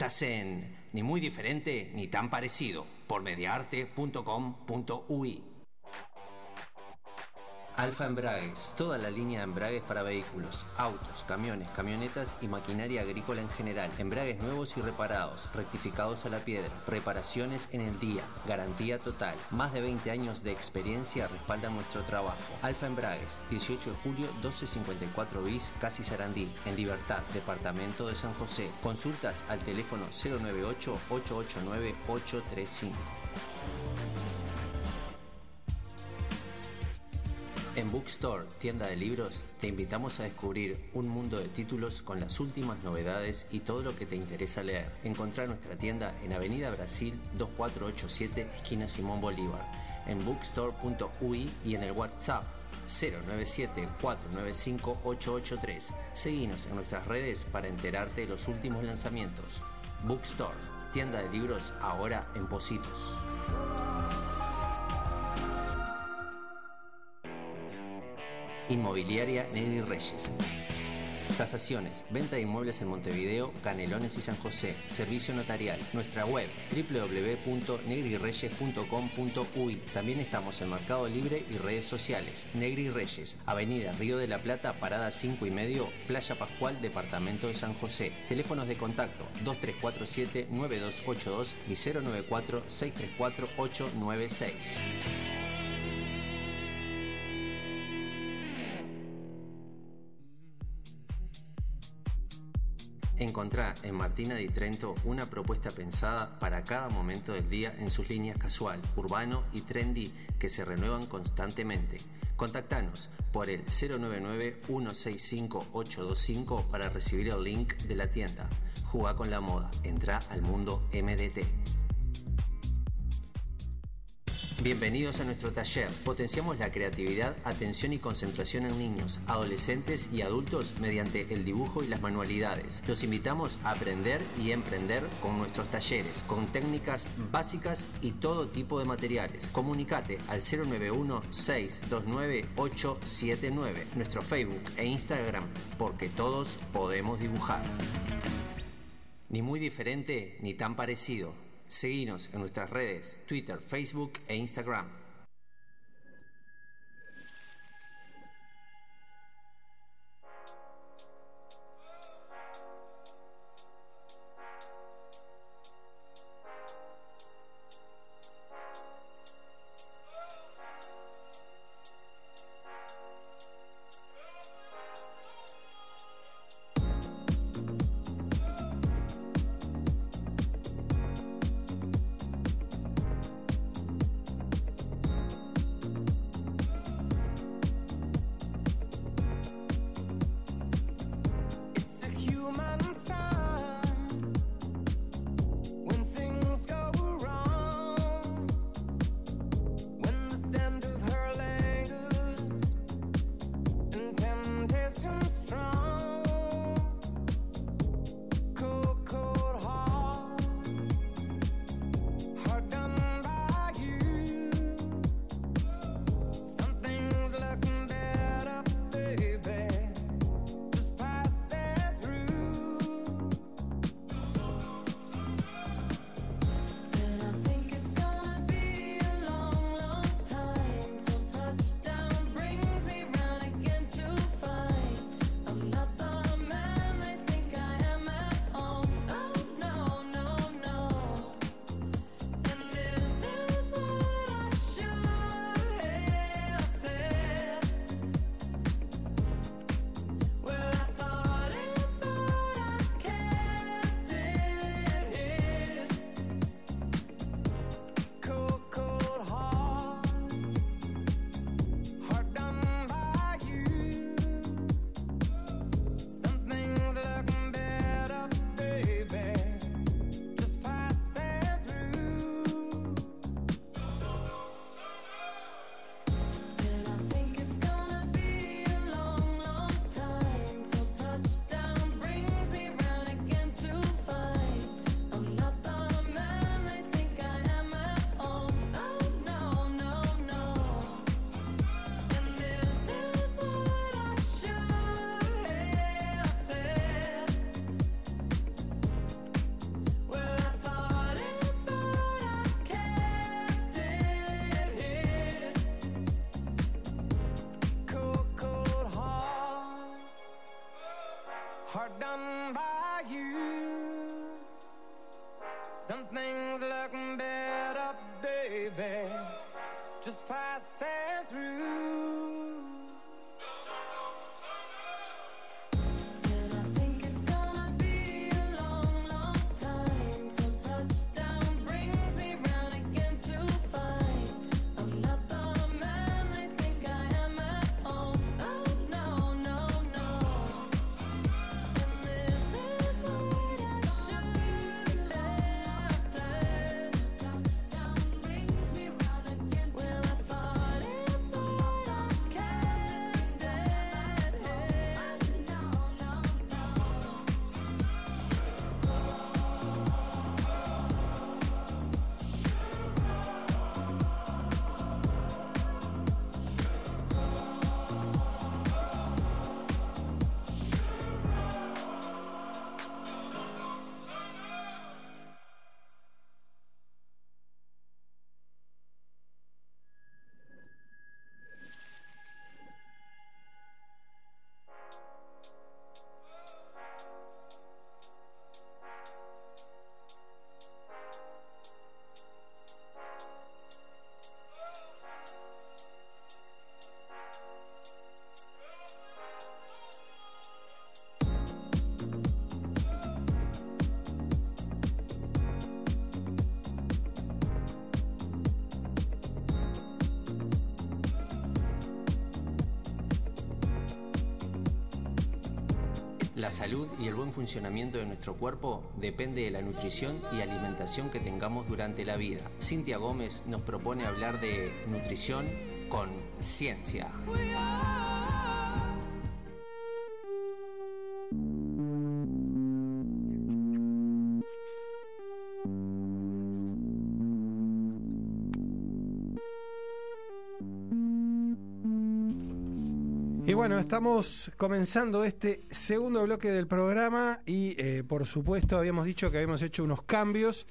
Estás en Ni muy diferente ni tan parecido por mediaarte.com.ui. Alfa Embragues, toda la línea de embragues para vehículos, autos, camiones, camionetas y maquinaria agrícola en general. Embragues nuevos y reparados, rectificados a la piedra, reparaciones en el día, garantía total. Más de 20 años de experiencia respaldan nuestro trabajo. Alfa Embragues, 18 de julio 1254 bis, Casi Sarandí, en Libertad, Departamento de San José. Consultas al teléfono 098 889 835. En Bookstore, tienda de libros, te invitamos a descubrir un mundo de títulos con las últimas novedades y todo lo que te interesa leer. Encontrá nuestra tienda en Avenida Brasil 2487, esquina Simón Bolívar, en bookstore.ui y en el WhatsApp 097-495-883. Seguinos en nuestras redes para enterarte de los últimos lanzamientos. Bookstore, tienda de libros ahora en Positos. Inmobiliaria Negri Reyes. Tasaciones, venta de inmuebles en Montevideo, Canelones y San José. Servicio notarial. Nuestra web www.negrireyes.com.uy. También estamos en Mercado Libre y redes sociales. Negri Reyes, Avenida Río de la Plata, Parada 5 y medio, Playa Pascual, Departamento de San José. Teléfonos de contacto 2347-9282 y 094-634-896. Encontrá en Martina di Trento una propuesta pensada para cada momento del día en sus líneas casual, urbano y trendy que se renuevan constantemente. Contactanos por el 099-165-825 para recibir el link de la tienda. Jugá con la moda, entra al mundo MDT. Bienvenidos a nuestro taller. Potenciamos la creatividad, atención y concentración en niños, adolescentes y adultos mediante el dibujo y las manualidades. Los invitamos a aprender y emprender con nuestros talleres, con técnicas básicas y todo tipo de materiales. Comunicate al 091-629-879, nuestro Facebook e Instagram, porque todos podemos dibujar. Ni muy diferente ni tan parecido. Seguinos en nuestras redes, Twitter, Facebook e Instagram. La salud y el buen funcionamiento de nuestro cuerpo depende de la nutrición y alimentación que tengamos durante la vida. Cintia Gómez nos propone hablar de nutrición con ciencia. Estamos comenzando este segundo bloque del programa y eh, por supuesto habíamos dicho que habíamos hecho unos cambios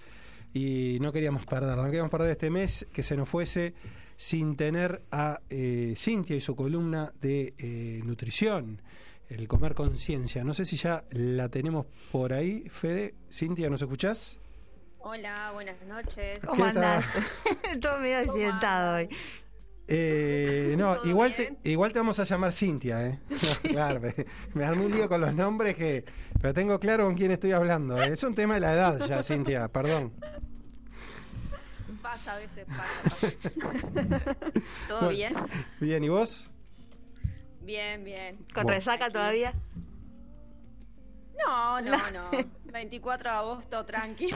y no queríamos perderlo, no queríamos perder este mes que se nos fuese sin tener a eh, Cintia y su columna de eh, nutrición, el comer conciencia. No sé si ya la tenemos por ahí, Fede. Cintia, ¿nos escuchás? Hola, buenas noches. ¿Cómo ¿Qué andás? *laughs* Todo medio accidentado hoy. Eh, no, ¿Todo igual te, igual te vamos a llamar Cintia, ¿eh? *laughs* claro, me, me armé un lío con los nombres que... Pero tengo claro con quién estoy hablando. ¿eh? Es un tema de la edad ya, *laughs* Cintia, perdón. Pasa a veces, pasa. pasa. *laughs* ¿Todo Bueno, bien? Bien, ¿y vos? Bien, bien. ¿Con Bueno. resaca todavía? No, no, no. 24 de agosto, tranqui.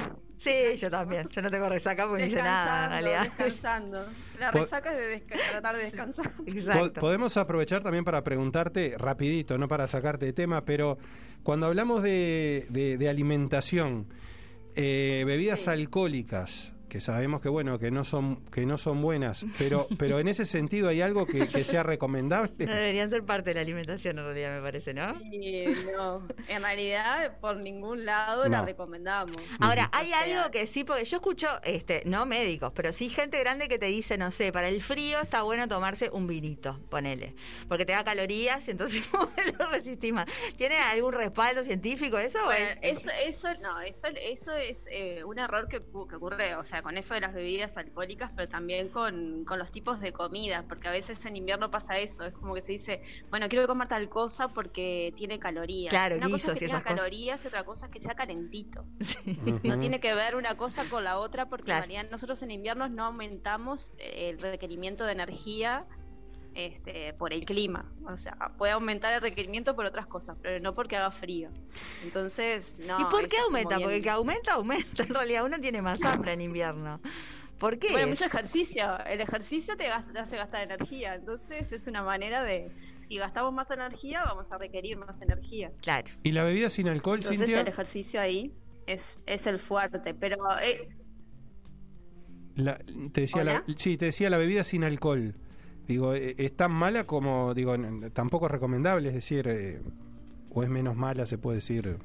Sí, yo también. Yo no tengo resaca porque no hice nada en realidad. descansando. La resaca es de tratar de descansar. *laughs* Exacto. Podemos aprovechar también para preguntarte rapidito, no para sacarte de tema, pero cuando hablamos de, de- de alimentación, eh, bebidas Sí. alcohólicas, que sabemos que bueno, que no son, que no son buenas, pero, pero en ese sentido hay algo que, que sea recomendable. *laughs* No deberían ser parte de la alimentación en realidad, me parece, ¿no? Y no, en realidad por ningún lado la No. recomendamos. Ahora, O hay sea, algo que sí, porque yo escucho, este, no médicos, pero sí gente grande que te dice, no sé, para el frío está bueno tomarse un vinito, ponele, porque te da calorías y entonces *laughs* lo resistís más. ¿Tiene algún respaldo científico eso? o Bueno, es- eso, eso, no, eso, eso es eh, un error que, que ocurre, o sea, con eso de las bebidas alcohólicas, pero también con, con los tipos de comida, porque a veces en invierno pasa eso, es como que se dice, bueno, quiero comer tal cosa porque tiene calorías. Claro, una cosa es que tenga calorías y otra cosa es que sea calentito. No tiene que ver una cosa con la otra, porque Claro. en realidad nosotros en invierno no aumentamos el requerimiento de energía este, por el clima. O sea, puede aumentar el requerimiento por otras cosas, pero no porque haga frío. Entonces, no. ¿Y por qué aumenta? Porque el que aumenta, aumenta. *laughs* En realidad uno tiene más hambre en invierno. ¿Por qué? Bueno, mucho ejercicio. El ejercicio te, gasta- te hace gastar energía. Entonces, es una manera de. Si gastamos más energía, vamos a requerir más energía. Claro. ¿Y la bebida sin alcohol, Entonces, Cintia? el ejercicio ahí es, es el fuerte. Pero. eh, La- te decía la, sí, te decía la bebida sin alcohol. Digo, eh, ¿es tan mala como, digo, tampoco es recomendable, es decir, eh, o es menos mala, se puede decir?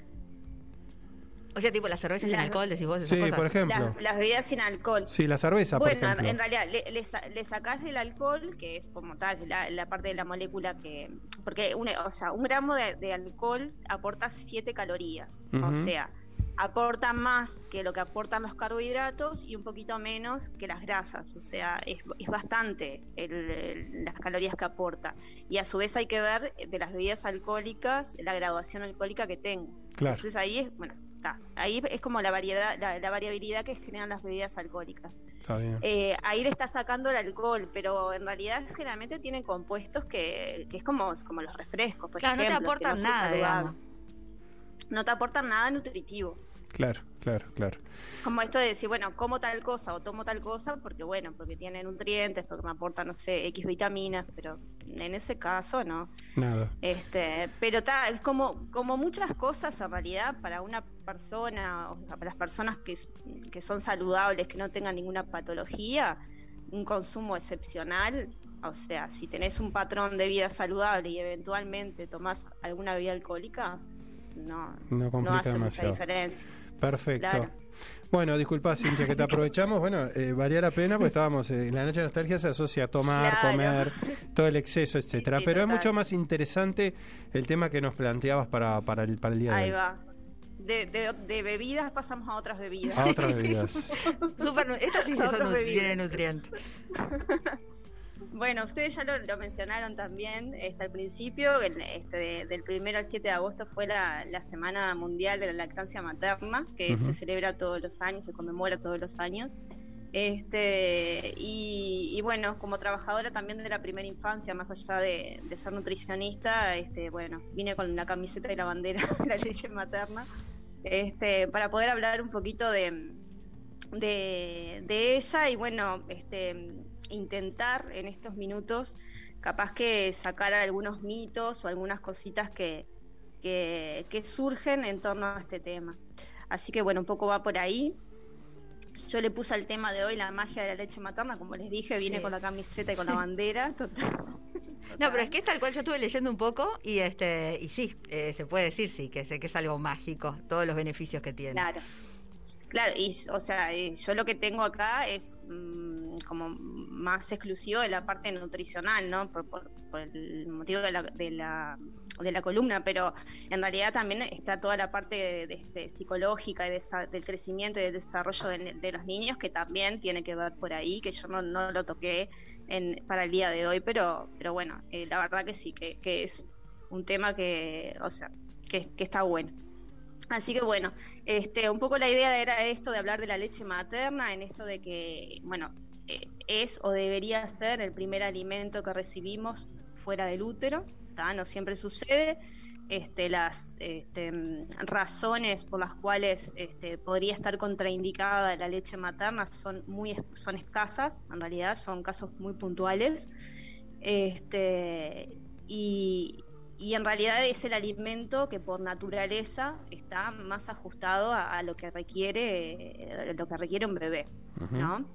O sea, tipo la cerveza sin alcohol, decís vos esas Sí, cosas. por ejemplo. las, las bebidas sin alcohol. Sí, la cerveza, por Bueno, ejemplo. en realidad le, le, sa- le sacás el alcohol, que es como tal, la, la parte de la molécula que... Porque, una, o sea, un gramo de, de alcohol aporta 7 calorías. O sea, aportan más que lo que aportan los carbohidratos y un poquito menos que las grasas. O sea, es, es bastante el- el- las calorías que aporta. Y a su vez hay que ver de las bebidas alcohólicas la graduación alcohólica que tengo. Claro. Entonces ahí es, bueno, está. Ahí es como la variedad, la, la variabilidad que generan las bebidas alcohólicas. Está bien. Eh, ahí le está sacando el alcohol, pero en realidad generalmente tienen compuestos que, que es como, como los refrescos, por Claro, no te ejemplo, aportan nada, digamos. No te aportan nada nutritivo. Claro, claro, claro. Como esto de decir, bueno, como tal cosa o tomo tal cosa porque, bueno, porque tiene nutrientes, porque me aporta, no sé, X vitaminas, pero en ese caso no. Nada. Este, pero ta, es como, como muchas cosas en realidad para una persona, o sea, para las personas que, que son saludables, que no tengan ninguna patología, un consumo excepcional, o sea, si tenés un patrón de vida saludable y eventualmente tomás alguna bebida alcohólica, no, No no hace mucha diferencia. Perfecto. Claro. Bueno, disculpa, Cintia, que te *laughs* aprovechamos. Bueno, eh, valía la pena, porque estábamos eh, en la noche de nostalgia, se asocia a tomar, Claro. comer, todo el exceso, etcétera. sí, Pero es mucho más interesante el tema que nos planteabas para, para, el, para el día de Ahí hoy. va. De, de, de bebidas pasamos a otras bebidas. A otras *laughs* bebidas. Súper nu- estas sí son tienen nutrientes. *laughs* Bueno, ustedes ya lo, lo mencionaron también este, al principio, el- este, de- del 1 al 7 de agosto fue la, la Semana Mundial de la Lactancia Materna, que se celebra todos los años, se conmemora todos los años. Este, y, y bueno, como trabajadora también de la primera infancia, más allá de, de ser nutricionista, este, bueno, vine con la camiseta y la bandera *laughs* de la leche materna, este, para poder hablar un poquito de, de, de ella y bueno, este, intentar en estos minutos capaz que sacar algunos mitos o algunas cositas que, que, que surgen en torno a este tema. Así que bueno, un poco va por ahí. Yo le puse al tema de hoy la magia de la leche materna, como les dije, vine Sí. con la camiseta y con la bandera, *laughs* total. No, pero es que es tal cual yo estuve leyendo un poco y este y sí, eh, se puede decir sí, que, que es algo mágico, todos los beneficios que tiene. Claro. Claro, y o sea, eh, yo lo que tengo acá es mm, como más exclusivo de la parte nutricional, ¿no? Por, el motivo de la, de, la, columna, pero en realidad también está toda la parte de, este, psicológica y del crecimiento y del desarrollo de, de los niños, que también tiene que ver por ahí, que yo no, no lo toqué en, para el día de hoy, pero, pero bueno, eh, la verdad que sí, que, que es un tema que, o sea, que, que está bueno. Así que bueno, este, un poco la idea era esto de hablar de la leche materna, en esto de que, bueno, eh, es o debería ser el primer alimento que recibimos fuera del útero, no siempre sucede. Este, las este, razones por las cuales este, podría estar contraindicada la leche materna son muy son escasas, en realidad son casos muy puntuales. Y, y en realidad es el alimento que por naturaleza está más ajustado a, a lo que requiere eh, lo que requiere un bebé. ¿no?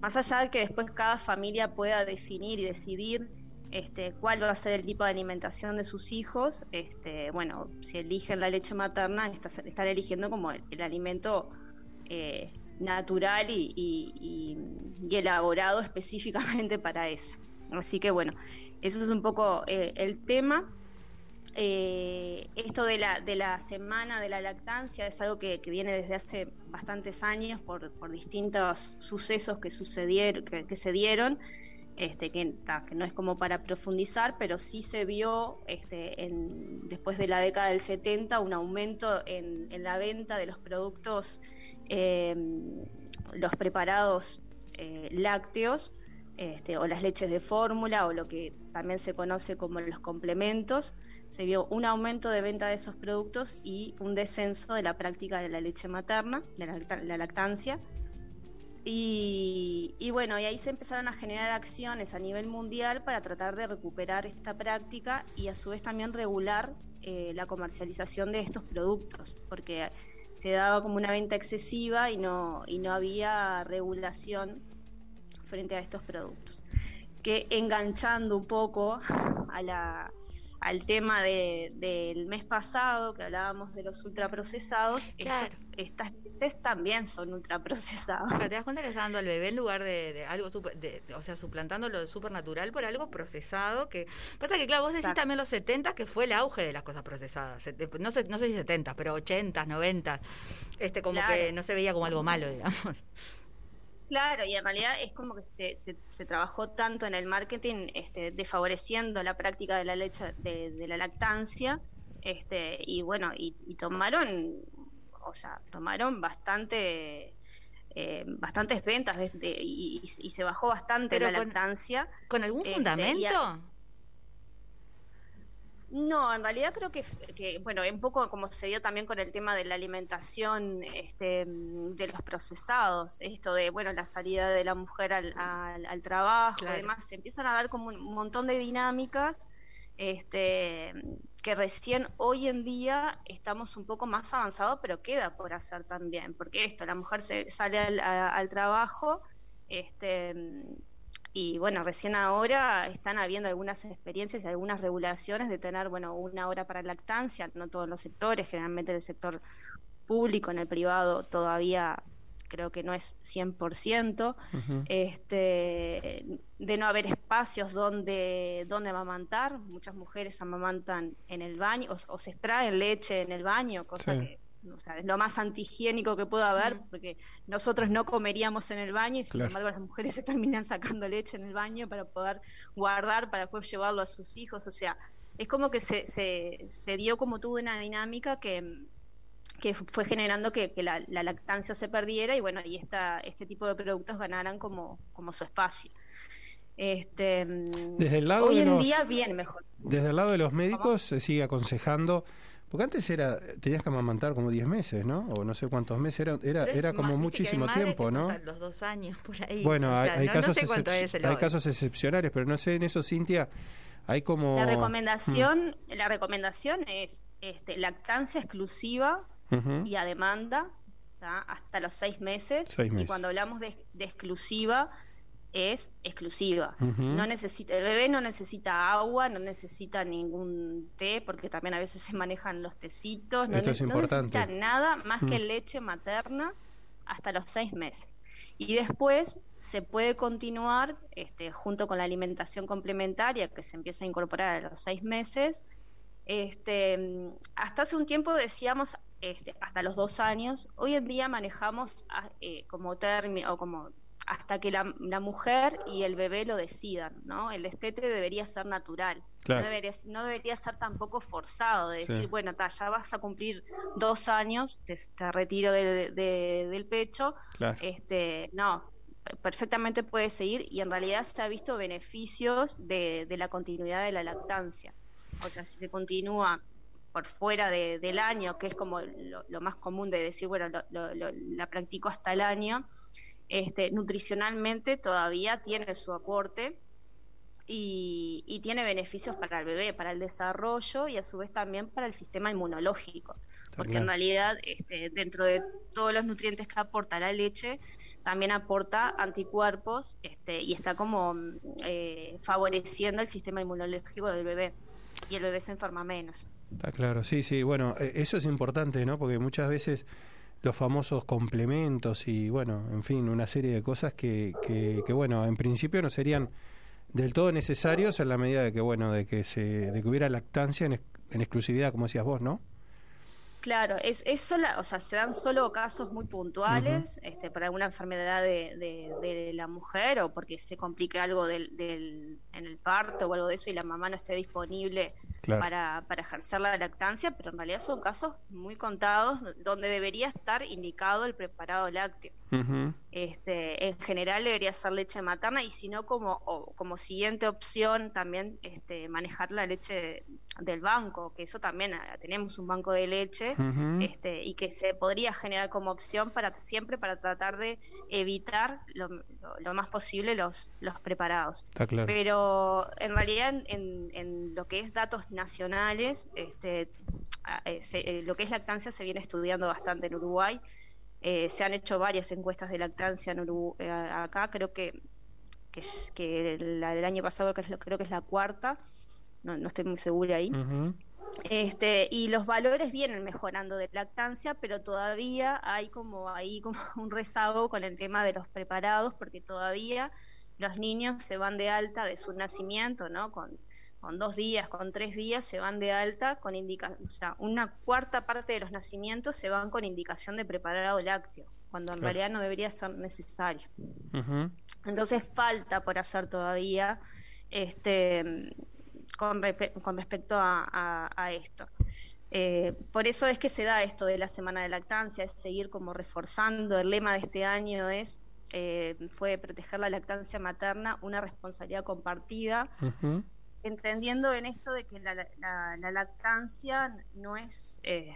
Más allá de que después cada familia pueda definir y decidir este, cuál va a ser el tipo de alimentación de sus hijos, este, bueno, si eligen la leche materna, está- están eligiendo como el, el alimento eh, natural y, y- y- y elaborado específicamente para eso. Así que bueno, eso es un poco eh, el tema. Eh, esto de la, de la semana de la lactancia es algo que, viene desde hace bastantes años por, por distintos sucesos que sucedieron, que, se dieron, este, que, no es como para profundizar, pero sí se vio este, después de la década del 70 un aumento en, en la venta de los productos, eh, los preparados eh, lácteos, este, o las leches de fórmula o lo que también se conoce como los complementos, se vio un aumento de venta de esos productos y un descenso de la práctica de la leche materna, de la, lacta- la lactancia. Y, y bueno, y ahí se empezaron a generar acciones a nivel mundial para tratar de recuperar esta práctica y a su vez también regular eh, la comercialización de estos productos, porque se daba como una venta excesiva y no, y no había regulación frente a estos productos. Que enganchando un poco a la, al tema de- del mes pasado, que hablábamos de los ultraprocesados, Claro. estas leches también son ultraprocesadas. Pero te das cuenta que está dando al bebé en lugar de, de algo super, de- o sea, suplantando lo supernatural por algo procesado que pasa que claro, vos decís Exacto. también los 70 que fue el auge de las cosas procesadas. No sé, no sé si 70, pero 80, 90. Este como Claro. que no se veía como algo malo, digamos. Claro, y en realidad es como que se, se, se trabajó tanto en el marketing, este, desfavoreciendo la práctica de la leche, de, de la lactancia, este, y bueno, y, y tomaron, o sea, tomaron bastante, eh, bastantes ventas desde, y, y- y se bajó bastante Pero la con- lactancia. ¿Con algún Este, fundamento? No, en realidad creo que, que, bueno, un poco como se dio también con el tema de la alimentación este, mm, de los procesados, esto de, bueno, la salida de la mujer al, al, al trabajo Claro. y demás, se empiezan a dar como un montón de dinámicas este, que recién hoy en día estamos un poco más avanzados, pero queda por hacer también, porque esto, la mujer se sale al, a- al trabajo, este, y bueno, recién ahora están habiendo algunas experiencias y algunas regulaciones de tener, bueno, una hora para lactancia, no todos los sectores, generalmente en el sector público, en el privado todavía creo que no es 100%, Ujú. este, de no haber espacios donde, donde amamantar, muchas mujeres amamantan en el baño o, o se extraen leche en el baño, cosa Sí. que o sea, es lo más antihigiénico que pueda haber, porque nosotros no comeríamos en el baño y sin Claro. embargo las mujeres *laughs* se terminan sacando leche en el baño para poder guardar, para después llevarlo a sus hijos, o sea, es como que se, se, se dio como tuvo una dinámica que, que fue generando que, que la, la lactancia se perdiera y bueno, y esta, este tipo de productos ganaran como, como su espacio. Este, Desde el lado hoy de en los- día bien mejor. Desde el lado de los médicos se sigue aconsejando, porque antes era tenías que amamantar como 10 meses, ¿no? O no sé cuántos meses, era, era, Pero era como que hay muchísimo tiempo, que ¿no? los dos años por ahí. Bueno, O hay, sea, hay no, casos, no sé cuánto excep- es el hay casos excepcionales, pero no sé en eso, Cintia, hay como... La recomendación, la recomendación es este, lactancia exclusiva Mm, y a demanda ¿tá? hasta los seis meses. Seis Y cuando hablamos de, de exclusiva, es exclusiva. No necesita, el bebé no necesita agua, no necesita ningún té, porque también a veces se manejan los tecitos. No, Esto es ne- no necesita nada más que Mm. leche materna hasta los seis meses. Y después se puede continuar este, junto con la alimentación complementaria que se empieza a incorporar a los seis meses. Este, hasta hace un tiempo decíamos este, hasta los dos años. Hoy en día manejamos eh, como término o como hasta que la, la mujer y el bebé lo decidan, ¿no? El destete debería ser natural. Claro. No, debería, no debería ser tampoco forzado de Sí. decir, bueno, ta, ya vas a cumplir dos años, te, te retiro de- de- del pecho. Claro. Este, no, perfectamente puede seguir y en realidad se ha visto beneficios de, de la continuidad de la lactancia. O sea, si se continúa por fuera de- del año, que es como lo, lo más común de decir, bueno, lo- lo- lo- la practico hasta el año, este, nutricionalmente todavía tiene su aporte y, y tiene beneficios para el bebé, para el desarrollo y a su vez también para el sistema inmunológico. Porque en realidad, este, dentro de todos los nutrientes que aporta la leche, también aporta anticuerpos este, y está como eh, favoreciendo el sistema inmunológico del bebé. Y el bebé se enferma menos. Está claro, sí, sí. Bueno, eh, eso es importante, ¿no? Porque muchas veces los famosos complementos y, bueno, en fin, una serie de cosas que, que, que, bueno, en principio no serían del todo necesarios en la medida de que, bueno, de que se, de que hubiera lactancia en, en exclusividad, como decías vos, ¿no? Claro, es, es sola, o sea, se dan solo casos muy puntuales, este, para alguna enfermedad de, de, de la mujer o porque se complique algo del, del, en el parto o algo de eso y la mamá no esté disponible Claro. para, para ejercer la lactancia, pero en realidad son casos muy contados donde debería estar indicado el preparado lácteo. Este, en general debería ser leche materna y si no como o como siguiente opción también este, manejar la leche del banco, que eso también ah, tenemos un banco de leche este, y que se podría generar como opción para siempre para tratar de evitar lo, lo- lo más posible los, los preparados. Está claro. Pero en realidad en, en- en lo que es datos nacionales, este, eh, se- eh, lo que es lactancia se viene estudiando bastante en Uruguay. Eh, se han hecho varias encuestas de lactancia en Urugu- eh, acá, creo que, que, la del año pasado que es creo que es la cuarta. no, no estoy muy segura ahí. Este, y los valores vienen mejorando de lactancia, pero todavía hay como ahí como *laughs* un rezago con el tema de los preparados, porque todavía los niños se van de alta de su nacimiento, ¿no? Con, con dos días, con tres días se van de alta con indicación, o sea, una cuarta parte de los nacimientos se van con indicación de preparado lácteo, cuando en Claro. realidad no debería ser necesario. Entonces falta por hacer todavía este, con, respecto a, a- a esto. Eh, por eso es que se da esto de la semana de lactancia, es seguir como reforzando. El lema de este año es eh, fue proteger la lactancia materna, una responsabilidad compartida. Entendiendo en esto de que la, la- la lactancia no es eh,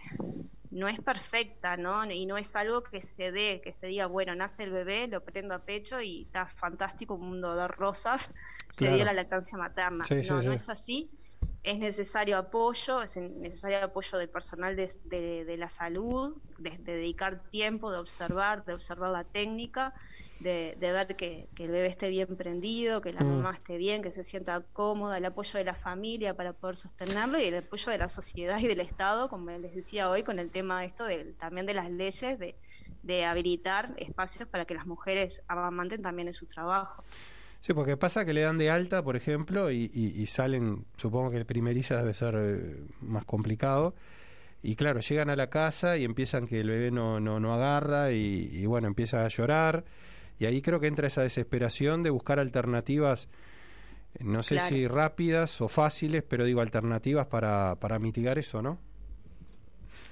no es perfecta, ¿no? Y no es algo que se dé, que se diga, bueno, nace el bebé, lo prendo a pecho y está fantástico, un mundo de rosas, se Claro. dio la lactancia materna. Sí, no, sí, no sí. es así. Es necesario apoyo, es necesario apoyo del personal de, de- de la salud, de, de dedicar tiempo, de observar, de observar la técnica, de, de ver que, que el bebé esté bien prendido, que la Mm. mamá esté bien, que se sienta cómoda, el apoyo de la familia para poder sostenerlo y el apoyo de la sociedad y del Estado, como les decía hoy, con el tema esto de, también de las leyes, de, de habilitar espacios para que las mujeres amamanten también en su trabajo. Sí, porque pasa que le dan de alta, por ejemplo, y, y- y salen, supongo que el primeriza debe ser eh, más complicado, y claro, llegan a la casa y empiezan que el bebé no, no, no agarra y, y bueno, empieza a llorar, y ahí creo que entra esa desesperación de buscar alternativas, no sé Claro. si rápidas o fáciles, pero digo alternativas para, para mitigar eso, ¿no?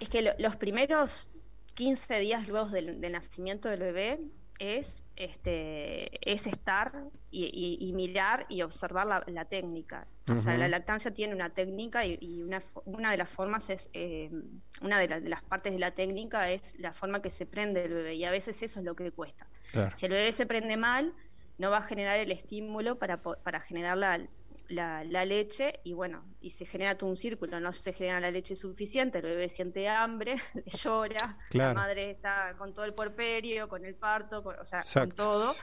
Es que lo- los primeros 15 días luego del, del nacimiento del bebé es este es estar y, y- y mirar y observar la, la técnica. O sea, la lactancia tiene una técnica y, y una, una de las formas es, eh, una de, la- de las partes de la técnica es la forma que se prende el bebé y a veces eso es lo que cuesta. Claro. Si el bebé se prende mal, no va a generar el estímulo para, para generar la, la, la leche y bueno, y se genera todo un círculo, no se genera la leche suficiente, el bebé siente hambre, *laughs* llora, Claro. la madre está con todo el puerperio, con el parto, con- o sea, Exacto. con todo,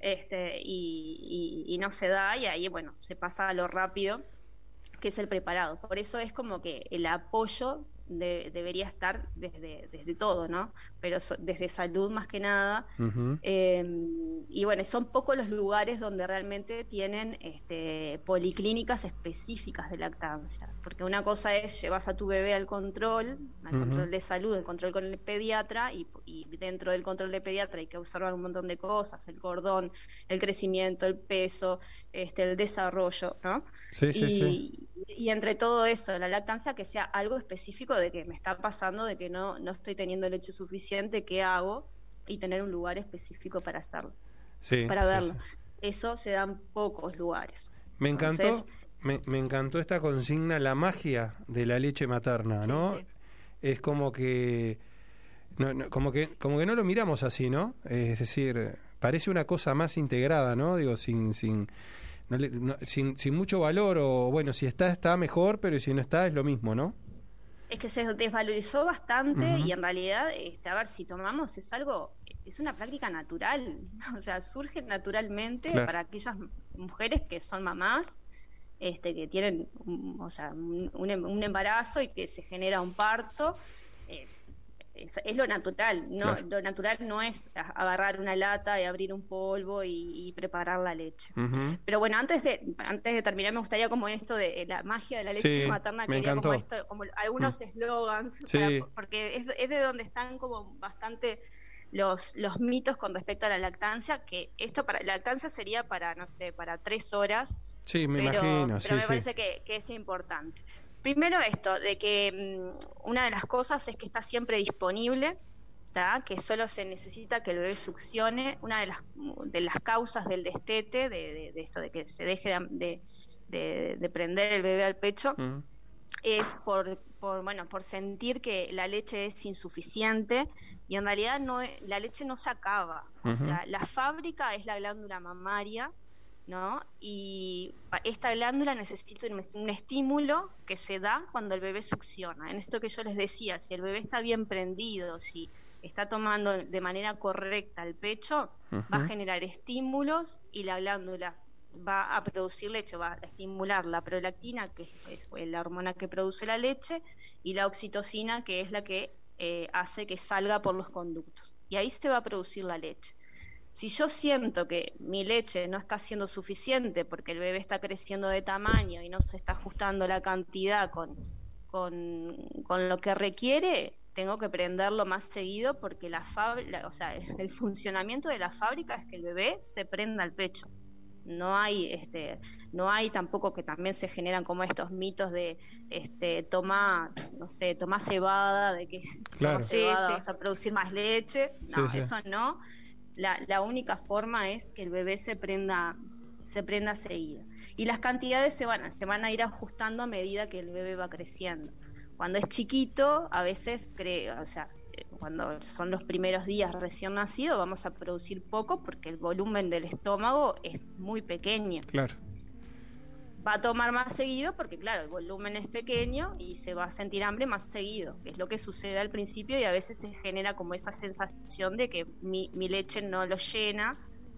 este, y, y- y no se da y ahí bueno, se pasa a lo rápido que es el preparado. Por eso es como que el apoyo de- debería estar desde, desde todo, ¿no? Pero so- desde salud más que nada, eh, y bueno, son pocos los lugares donde realmente tienen este, policlínicas específicas de lactancia. Porque una cosa es llevas a tu bebé al control, al control de salud, el control con el pediatra, y, y dentro del control de pediatra hay que observar un montón de cosas, el cordón, el crecimiento, el peso, este, el desarrollo, ¿no? Sí, sí, y, sí. y entre todo eso, la lactancia que sea algo específico de que me está pasando, de que no, no estoy teniendo leche suficiente, ¿qué hago? Y tener un lugar específico para hacerlo, Sí, para verlo. sí. Eso se da en pocos lugares. Me encantó, Entonces- me, me encantó esta consigna, la magia de la leche materna, ¿no? Es como que, no, no, como que, como que no lo miramos así, ¿no? Es decir, parece una cosa más integrada, ¿no? Digo, sin, sin, no le- no- sin, sin mucho valor o bueno, si está está mejor, pero si no está es lo mismo, ¿no? Es que se desvalorizó bastante y en realidad, este, a ver, si tomamos, es algo, es una práctica natural, *laughs* o sea, surge naturalmente Claro. para aquellas mujeres que son mamás, este, que tienen, o sea, un, un em- un embarazo y que se genera un parto. Eh, es, es lo natural, no, Claro. lo natural no es agarrar una lata y abrir un polvo y, y preparar la leche. Pero bueno, antes de antes de terminar, me gustaría como esto de la magia de la leche Sí, materna, quería como esto, como algunos eslogans, Sí. para- porque es, es de donde están como bastante los, los mitos con respecto a la lactancia, que esto para la lactancia sería para, no sé, para tres horas, Sí, me pero, imagino, pero sí, me parece que, que es importante. Primero esto, de que mm, una de las cosas es que está siempre disponible, ¿tá? que solo se necesita que el bebé succione. Una de las, de las causas del destete, de, de- de esto de que se deje de, de- de- de prender el bebé al pecho, es por, por, bueno, por sentir que la leche es insuficiente y en realidad no es- la leche no se acaba. O sea, la fábrica es la glándula mamaria, ¿no? Y esta glándula necesita un, un estímulo que se da cuando el bebé succiona. En esto que yo les decía, si el bebé está bien prendido, si está tomando de manera correcta el pecho, va a generar estímulos y la glándula va a producir leche, va a estimular la prolactina, que es, es la hormona que produce la leche, y la oxitocina, que es la que eh, hace que salga por los conductos. Y ahí se va a producir la leche. Si yo siento que mi leche no está siendo suficiente porque el bebé está creciendo de tamaño y no se está ajustando la cantidad con, con, con lo que requiere, tengo que prenderlo más seguido porque la fábrica, o sea, *laughs* el funcionamiento de la fábrica es que el bebé se prenda al pecho. No hay, este, no hay tampoco que también se generan como estos mitos de, este, toma, no sé, toma cebada, de que *laughs* si Claro. Sí, cebada sí. vas a producir más leche. No, Sí, sí. eso no. La, la única forma es que el bebé se prenda, se prenda seguido. Y las cantidades se van, se van a ir ajustando a medida que el bebé va creciendo. Cuando es chiquito, a veces creo, o sea, eh, cuando son los primeros días recién nacido, vamos a producir poco porque el volumen del estómago es muy pequeño. Claro. Va a tomar más seguido porque, claro, el volumen es pequeño y se va a sentir hambre más seguido, que es lo que sucede al principio y a veces se genera como esa sensación de que mi, mi leche no lo llena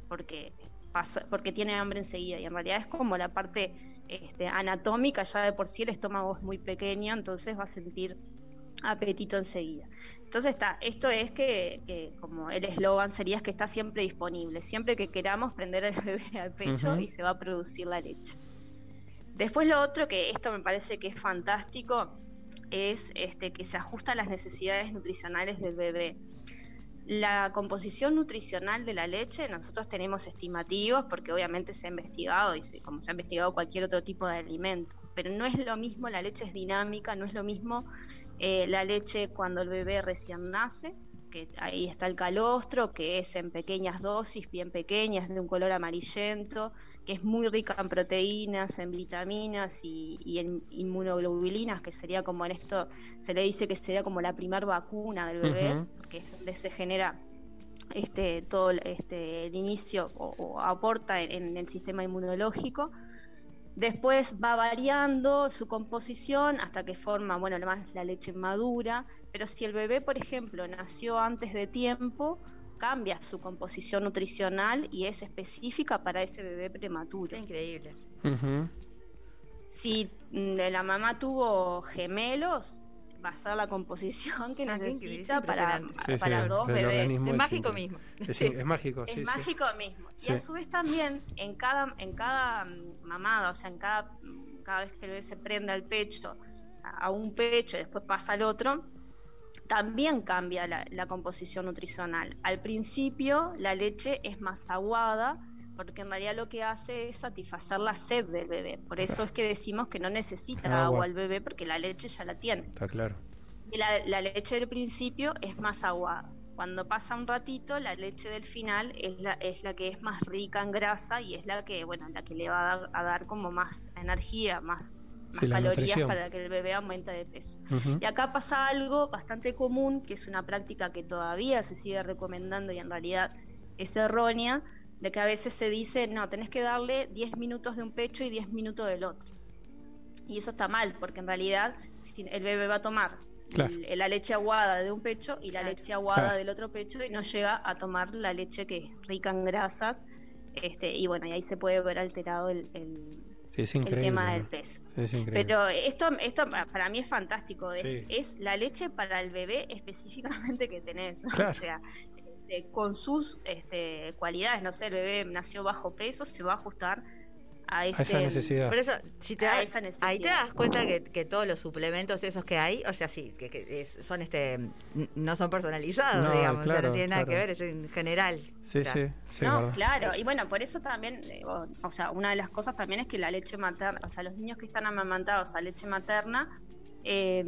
porque pasa, porque tiene hambre enseguida y en realidad es como la parte este, anatómica, ya de por sí el estómago es muy pequeño, entonces va a sentir apetito enseguida. Entonces está, esto es que, que como el eslogan sería es que está siempre disponible, siempre que queramos prender el bebé al pecho y se va a producir la leche. Después lo otro, que esto me parece que es fantástico, es este, que se ajusta a las necesidades nutricionales del bebé. La composición nutricional de la leche, nosotros tenemos estimativos porque obviamente se ha investigado, y como se ha investigado cualquier otro tipo de alimento, pero no es lo mismo, la leche es dinámica, no es lo mismo eh, la leche cuando el bebé recién nace, que ahí está el calostro, que es en pequeñas dosis, bien pequeñas, de un color amarillento, que es muy rica en proteínas, en vitaminas y, y en inmunoglobulinas, que sería como en esto, se le dice que sería como la primer vacuna del bebé, Ujú. porque es donde se genera este todo el- este el inicio o, o aporta en, en el sistema inmunológico. Después va variando su composición hasta que forma, bueno, más la leche madura, pero si el bebé, por ejemplo, nació antes de tiempo, cambia su composición nutricional y es específica para ese bebé prematuro. Increíble. Si mm, la mamá tuvo gemelos, va a ser la composición que Ah, necesita es para. Sí, para sí, dos el bebés. Es es mágico mismo. *laughs* Es, mágico, Es sí, mágico mismo. Sí. Y a su vez también en cada, en cada mm, mamada, o sea, en cada, mm, cada vez que el bebé se prende al pecho, a, a un pecho y después pasa al otro, también cambia la, la composición nutricional. Al principio la leche es más aguada porque en realidad lo que hace es satisfacer la sed del bebé. Por eso es que decimos que no necesita Agua. agua el bebé porque la leche ya la tiene. Está claro. Y la, la leche del principio es más aguada. Cuando pasa un ratito, la leche del final es la, es la que es más rica en grasa y es la que, bueno, la que le va a dar, a dar como más energía, más, más Sí, calorías nutrición. para que el bebé aumente de peso. Y acá pasa algo bastante común, que es una práctica que todavía se sigue recomendando y en realidad es errónea, de que a veces se dice, no, tenés que darle 10 minutos de un pecho y 10 minutos del otro. Y eso está mal, porque en realidad si el bebé va a tomar Claro. la leche aguada de un pecho y la Claro. leche aguada Claro. del otro pecho y no llega a tomar la leche que es rica en grasas. Este, y bueno, y ahí se puede ver alterado el, el- Es el increíble. tema del peso. Es increíble. Pero esto, esto pa- para mí es fantástico. Es, la leche para el bebé específicamente que tenés. *laughs* Claro. O sea, este, con sus este, cualidades, no sé, el bebé nació bajo peso, se va a ajustar a, esa necesidad. Por eso, si te A da- esa necesidad. ahí te das cuenta que, que todos los suplementos esos que hay, o sea, sí, que, que son este, no son personalizados, No, digamos, o sea, claro, no tiene nada que ver, es en general. Sí, sí, sí, no, claro, y bueno, por eso también, eh, o, sea, una de las cosas también es que la leche materna, o sea, los niños que están amamantados a leche materna eh,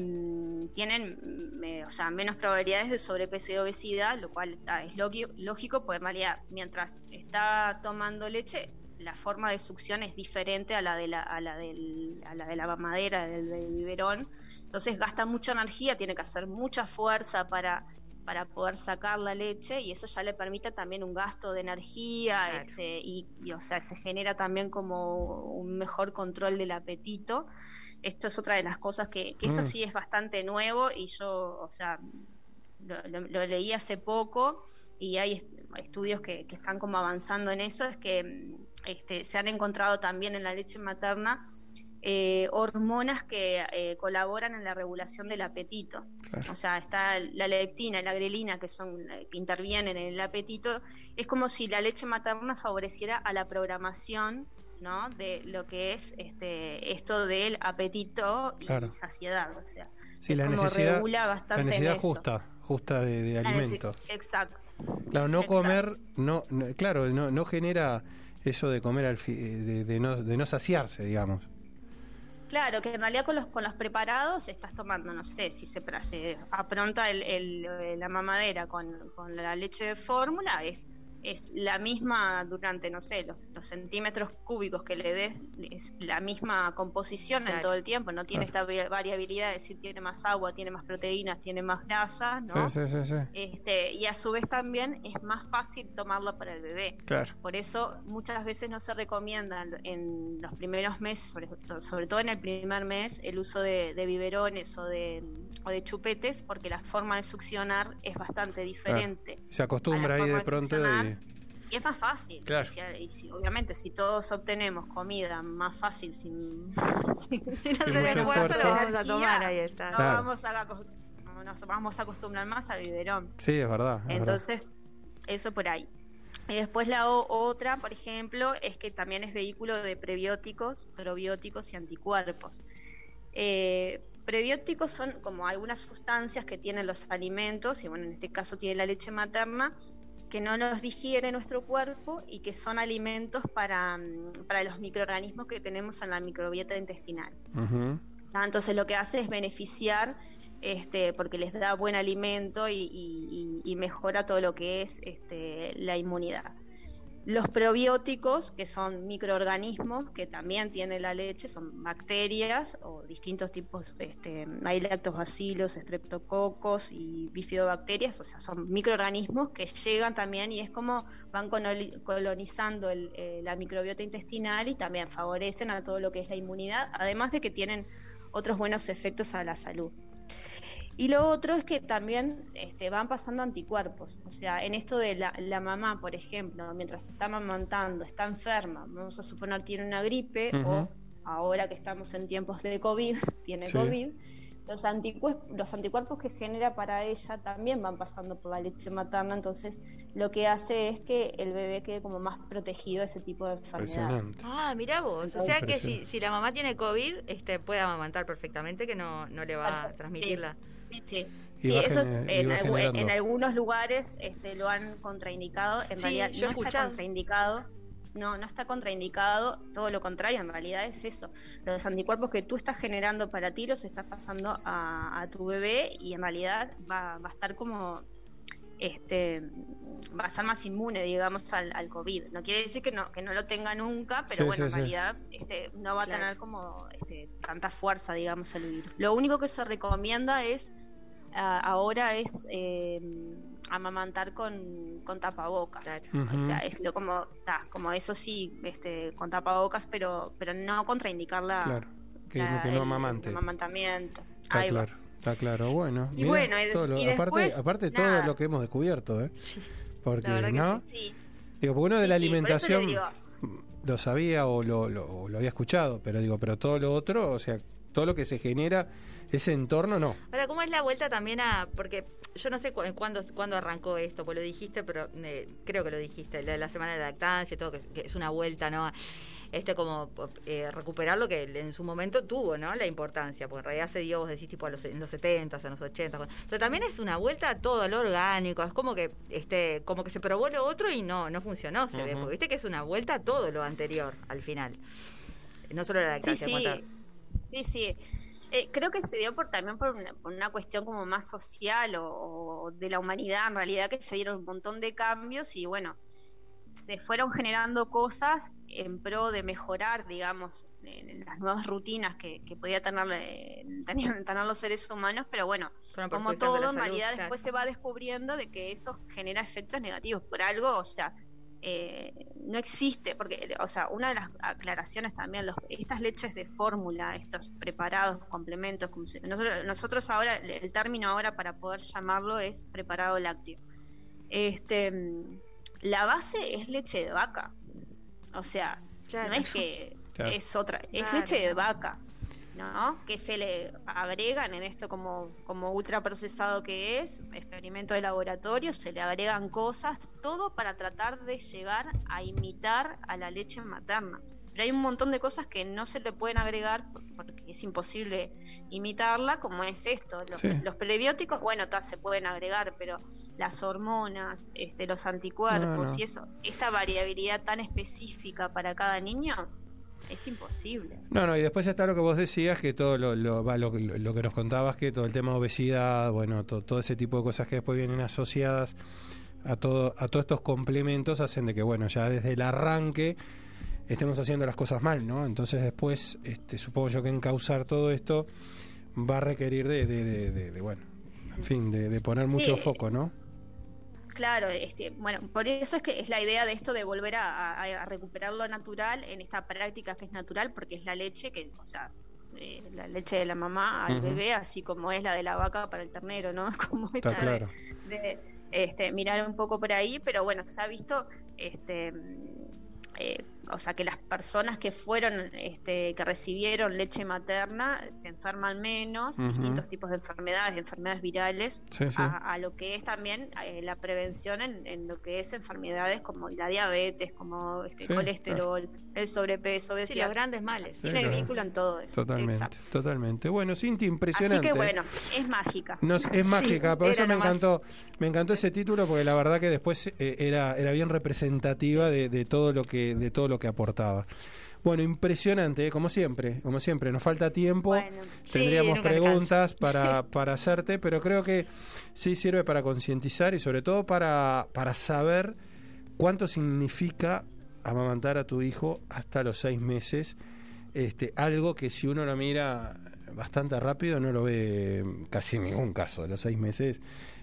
tienen, mm, o sea, menos probabilidades de sobrepeso y obesidad, lo cual ah, es lógico, porque en realidad, mientras está tomando leche, la forma de succión es diferente a la de la, a la, del, a la de la mamadera, del, del biberón, entonces gasta mucha energía, tiene que hacer mucha fuerza para para poder sacar la leche y eso ya le permite también un gasto de energía Claro. este, y, y, o sea se genera también como un mejor control del apetito esto es otra de las cosas que, que esto Mm. sí es bastante nuevo y yo o sea lo, lo- lo leí hace poco y hay est- estudios que, que están como avanzando en eso, es que este, se han encontrado también en la leche materna eh, hormonas que eh, colaboran en la regulación del apetito. Claro. O sea, está la leptina y la grelina que son eh, que intervienen en el apetito. Es como si la leche materna favoreciera a la programación, ¿no? De lo que es este esto del apetito y Claro. saciedad, o sea. Sí, la necesidad, regula bastante la necesidad eso. Justa, de, de La nece- alimento. Exacto. Claro, no Exacto. comer, no, no- claro, no, no genera eso de comer al fi- de, de no, de no saciarse, digamos. Claro, que en realidad con los, con los preparados estás tomando, no sé, si se, se apronta el, el- eh, la mamadera con, con la leche de fórmula, es, es la misma durante, no sé, los, los centímetros cúbicos que le des, es la misma composición en todo el tiempo, no tiene esta variabilidad de decir tiene más agua, tiene más proteínas, tiene más grasa, ¿no? Sí, sí, sí, sí. Este, y a su vez también es más fácil tomarlo para el bebé. Claro. Por eso muchas veces no se recomienda en los primeros meses, sobre, to- sobre todo en el primer mes, el uso de, de biberones o de, o de chupetes, porque la forma de succionar es bastante diferente. Se acostumbra ahí de de pronto succionar. Y... Es más fácil. Claro. Y si- y si- obviamente, si todos obtenemos comida más fácil sin, *laughs* sin- mucho den cuenta, esfuerzo. lo vamos a tomar, ahí está. no Claro. vamos a, nos vamos a acostumbrar más al biberón. Sí, es verdad. es verdad. Entonces, eso por ahí. Y después la o- otra, por ejemplo, es que también es vehículo de prebióticos, probióticos y anticuerpos. Eh, prebióticos son como algunas sustancias que tienen los alimentos, y bueno, en este caso tiene la leche materna, que no nos digiere nuestro cuerpo y que son alimentos para, mm, para los microorganismos que tenemos en la microbiota intestinal. Ah, Entonces lo que hace es beneficiar, este, porque les da buen alimento y- y mejora todo lo que es este, la inmunidad. Los probióticos, que son microorganismos que también tiene la leche, son bacterias o distintos tipos, este, hay lactobacilos, estreptococos y bifidobacterias, o sea, son microorganismos que llegan también y es como van coloni- colonizando el, eh, la microbiota intestinal y también favorecen a todo lo que es la inmunidad, además de que tienen otros buenos efectos a la salud. Y lo otro es que también este, van pasando anticuerpos. O sea, en esto de la, la mamá, por ejemplo, mientras está amamantando, está enferma, vamos a suponer tiene una gripe o ahora que estamos en tiempos de COVID, *laughs* tiene Sí. COVID, los, anticuerpos, los anticuerpos que genera para ella también van pasando por la leche materna, entonces lo que hace es que el bebé quede como más protegido de ese tipo de enfermedades. Ah, mira vos. O sea que si, si la mamá tiene COVID, este, puede amamantar perfectamente, que no, no le va a transmitirla. Sí, sí. Sí, eso es, en, algu- en algunos lugares este, lo han contraindicado. En Sí, realidad yo no está escuchado. contraindicado. No, no está contraindicado. Todo lo contrario, en realidad es eso. Los anticuerpos que tú estás generando para ti los estás pasando a, a tu bebé y en realidad va, va a estar como este va a ser más inmune digamos al, al COVID no quiere decir que no que no lo tenga nunca pero Sí, bueno sí, en sí. realidad este no va a tener como este, tanta fuerza digamos el virus lo único que se recomienda es ah, ahora es eh, amamantar con, con tapabocas Claro. Ujú. o sea es lo como ta, como eso sí este con tapabocas pero pero no contraindicarla Claro. Que, la- que no el amamante. amamantamiento Está Ahí va. claro. Está claro. Bueno. Y mirá, bueno, todo lo- y aparte, después, aparte todo lo que hemos descubierto, ¿eh? Porque, La ¿no? sí Digo, porque uno de la Sí, sí, le alimentación lo sabía o lo, lo, o lo había escuchado, pero digo, pero todo lo otro, o sea, todo lo que se genera, ese entorno, no. Ahora, ¿cómo es la vuelta también a.? Porque yo no sé cu- cuándo, cuándo arrancó esto, pues lo dijiste, pero eh, creo que lo dijiste, la, la semana de la lactancia y todo, que, que es una vuelta, ¿no? A, Este, como eh, recuperar lo que en su momento tuvo, ¿no? La importancia, porque en realidad se dio, vos decís, tipo a los, en los 70, en los 80. Pero también es una vuelta a todo lo orgánico, es como que este como que se probó lo otro y no no funcionó, se ve, porque viste que es una vuelta a todo lo anterior al final. No solo la Sí, lactancia. sí. tal. Sí, sí. Eh, creo que se dio por también por una, por una cuestión como más social o, o de la humanidad en realidad que se dieron un montón de cambios y bueno se fueron generando cosas en pro de mejorar digamos en las nuevas rutinas que, que podía tener, *laughs* tenían- tener los seres humanos pero bueno como todo en realidad claro. después se va descubriendo de que eso genera efectos negativos por algo o sea eh, no existe porque o sea una de las aclaraciones también los, estas leches de fórmula estos preparados complementos como se- nosotros, nosotros ahora el término ahora para poder llamarlo es preparado lácteo este, mm, la base es leche de vaca. O sea, Claro. no es que Claro. es otra, es Claro, leche de vaca, ¿no? Que se le agregan en esto como, como ultraprocesado que es, experimento de laboratorio, se le agregan cosas, todo para tratar de llegar a imitar a la leche materna. Pero hay un montón de cosas que no se le pueden agregar por- porque es imposible imitarla, como es esto. Los, Sí. los prebióticos, bueno, ta, se pueden agregar, pero las hormonas, este, los anticuerpos No, no. y eso, esta variabilidad tan específica para cada niño, es imposible. No, no, y después está lo que vos decías, que todo lo, lo, lo, lo- lo que nos contabas, que todo el tema de obesidad, bueno, to- todo ese tipo de cosas que después vienen asociadas a todo a todos estos complementos hacen de que, bueno, ya desde el arranque estemos haciendo las cosas mal, ¿no? Entonces después, este, supongo yo que encauzar todo esto va a requerir de, de, de- bueno, en fin, de, de poner mucho Sí. foco, ¿no? Claro, este, bueno, por eso es que es la idea de esto de volver a, a- a recuperar lo natural en esta práctica que es natural, porque es la leche que, o sea, eh, la leche de la mamá al bebé, así como es la de la vaca para el ternero, ¿no? *laughs* Como Está esta de- claro. de, este, mirar un poco por ahí, pero bueno, se ha visto, este, eh, o sea, que las personas que fueron, este, que recibieron leche materna se enferman menos, distintos tipos de enfermedades, enfermedades virales, Sí, sí. a, a lo que es también eh, la prevención en, en lo que es enfermedades como la diabetes, como este, Sí, colesterol, el sobrepeso, Sí, obesidad. los grandes males. Sí, Tiene claro. vínculo en todo eso. Totalmente, Exacto. totalmente. Bueno, Cinti, Así impresionante. que bueno, es mágica. Es *laughs* mágica, por eso me encantó, me encantó ese título porque la verdad que después eh, era, era bien representativa de, de todo lo que, de todo lo que aportaba. Bueno, impresionante, eh, como siempre, como siempre, nos falta tiempo, Bueno, tendríamos preguntas *laughs* para, para hacerte, pero creo que sí sirve para concientizar y sobre todo para, para saber cuánto significa amamantar a tu hijo hasta los seis meses, este, algo que si uno lo mira bastante rápido no lo ve casi en ningún caso. Los seis meses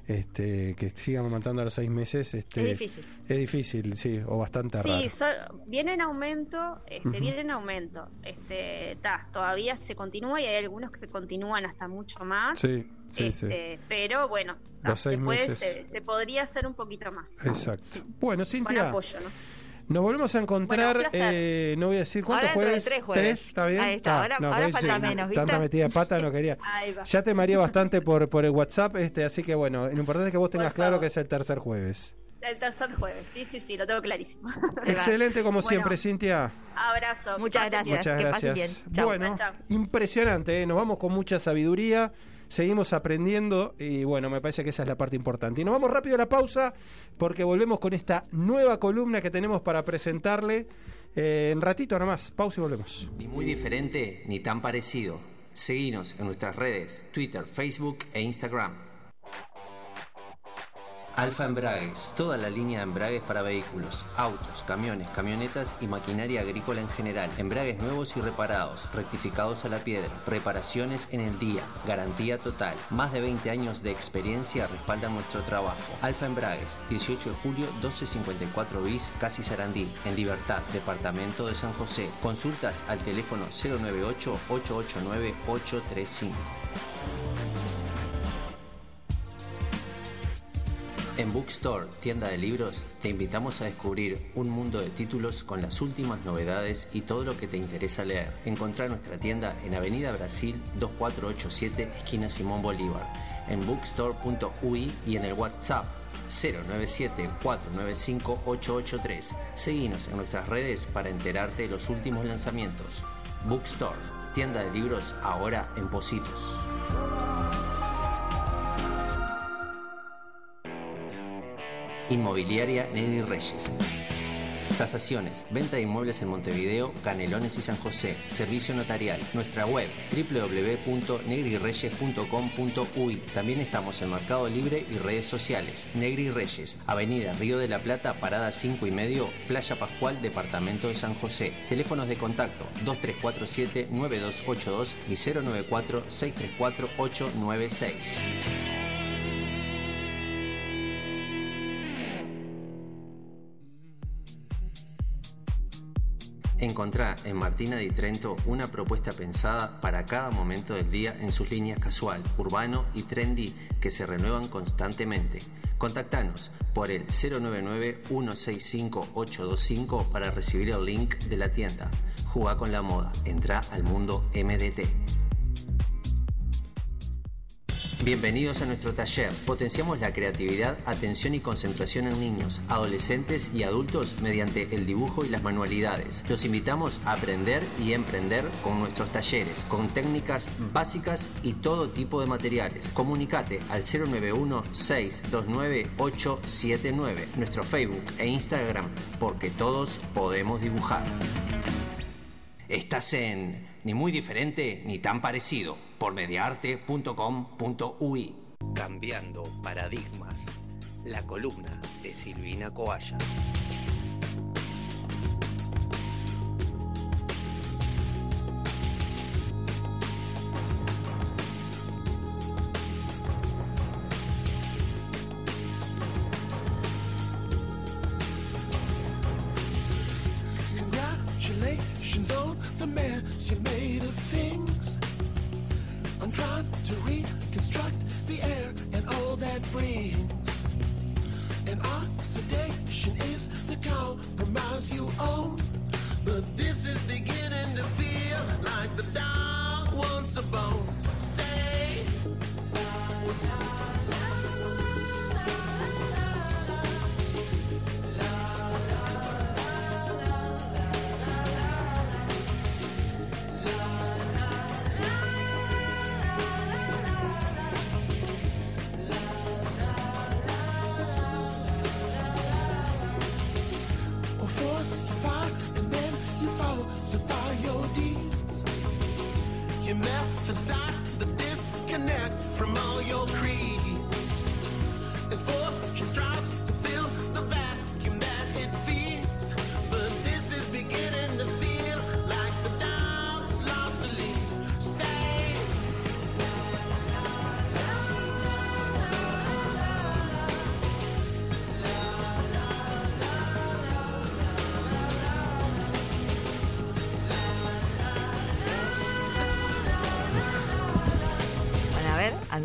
este que siga amamantando a los seis meses este Es difícil. es difícil sí o bastante Sí, raro so- viene en aumento, este, viene en aumento. Este, ta, todavía se continúa y hay algunos que continúan hasta mucho más. sí sí sí este, Pero bueno, ta, Los seis se, puede- meses. se, se podría hacer un poquito más. exacto bueno Con Cintia apoyo, ¿no? Nos volvemos a encontrar Bueno, eh, no voy a decir cuántos Ahora dentro de jueves tres jueves. está bien Ahí está, ahora- ahora porque falta sí, menos, ¿viste? tanta metida de pata no quería *laughs* ya te mareé bastante por por el WhatsApp este así que bueno lo importante es que vos tengas claro que es el tercer jueves El tercer jueves, sí, sí, sí, lo tengo clarísimo. *laughs* *laughs* excelente como Bueno. siempre Cintia Abrazo. Muchas gracias. Muchas que pasen gracias. bien. Bueno, Chau. impresionante, ¿eh? nos vamos con mucha sabiduría, seguimos aprendiendo y bueno, me parece que esa es la parte importante. Y nos vamos rápido a la pausa porque volvemos con esta nueva columna que tenemos para presentarle eh, en ratito nomás. Pausa y volvemos. Ni muy diferente ni tan parecido. Seguinos en nuestras redes, Twitter, Facebook e Instagram. Alfa Embragues, toda la línea de embragues para vehículos, autos, camiones, camionetas y maquinaria agrícola en general. Embragues nuevos y reparados, rectificados a la piedra, reparaciones en el día, garantía total. Más de 20 años de experiencia respaldan nuestro trabajo. Alfa Embragues, 18 de julio, 1254 bis, Casi Sarandí, en Libertad, Departamento de San José. Consultas al teléfono 098-889-835. En Bookstore, tienda de libros, te invitamos a descubrir un mundo de títulos con las últimas novedades y todo lo que te interesa leer. Encontrá nuestra tienda en Avenida Brasil 2487, esquina Simón Bolívar, en bookstore.ui y en el WhatsApp 097-495-883. Seguinos en nuestras redes para enterarte de los últimos lanzamientos. Bookstore, tienda de libros ahora en Positos. Inmobiliaria Negri Reyes. Tasaciones, venta de inmuebles en Montevideo, Canelones y San José. Servicio notarial. Nuestra web www.negrireyes.com.uy. También estamos en Mercado Libre y redes sociales. Negri Reyes, Avenida Río de la Plata, Parada 5 y medio, Playa Pascual, Departamento de San José. Teléfonos de contacto 2347-9282 y 094-634-896. Encontrá en Martina di Trento una propuesta pensada para cada momento del día en sus líneas casual, urbano y trendy que se renuevan constantemente. Contactanos por el 099-165-825 para recibir el link de la tienda. Jugá con la moda, entra al mundo MDT. Bienvenidos a nuestro taller. Potenciamos la creatividad, atención y concentración en niños, adolescentes y adultos mediante el dibujo y las manualidades. Los invitamos a aprender y emprender con nuestros talleres, con técnicas básicas y todo tipo de materiales. Comunicate al 091-629-879, nuestro Facebook e Instagram, porque todos podemos dibujar. Estás en Ni muy diferente ni tan parecido por mediaarte.com.ui. Cambiando paradigmas. La columna de Silvina Coalla.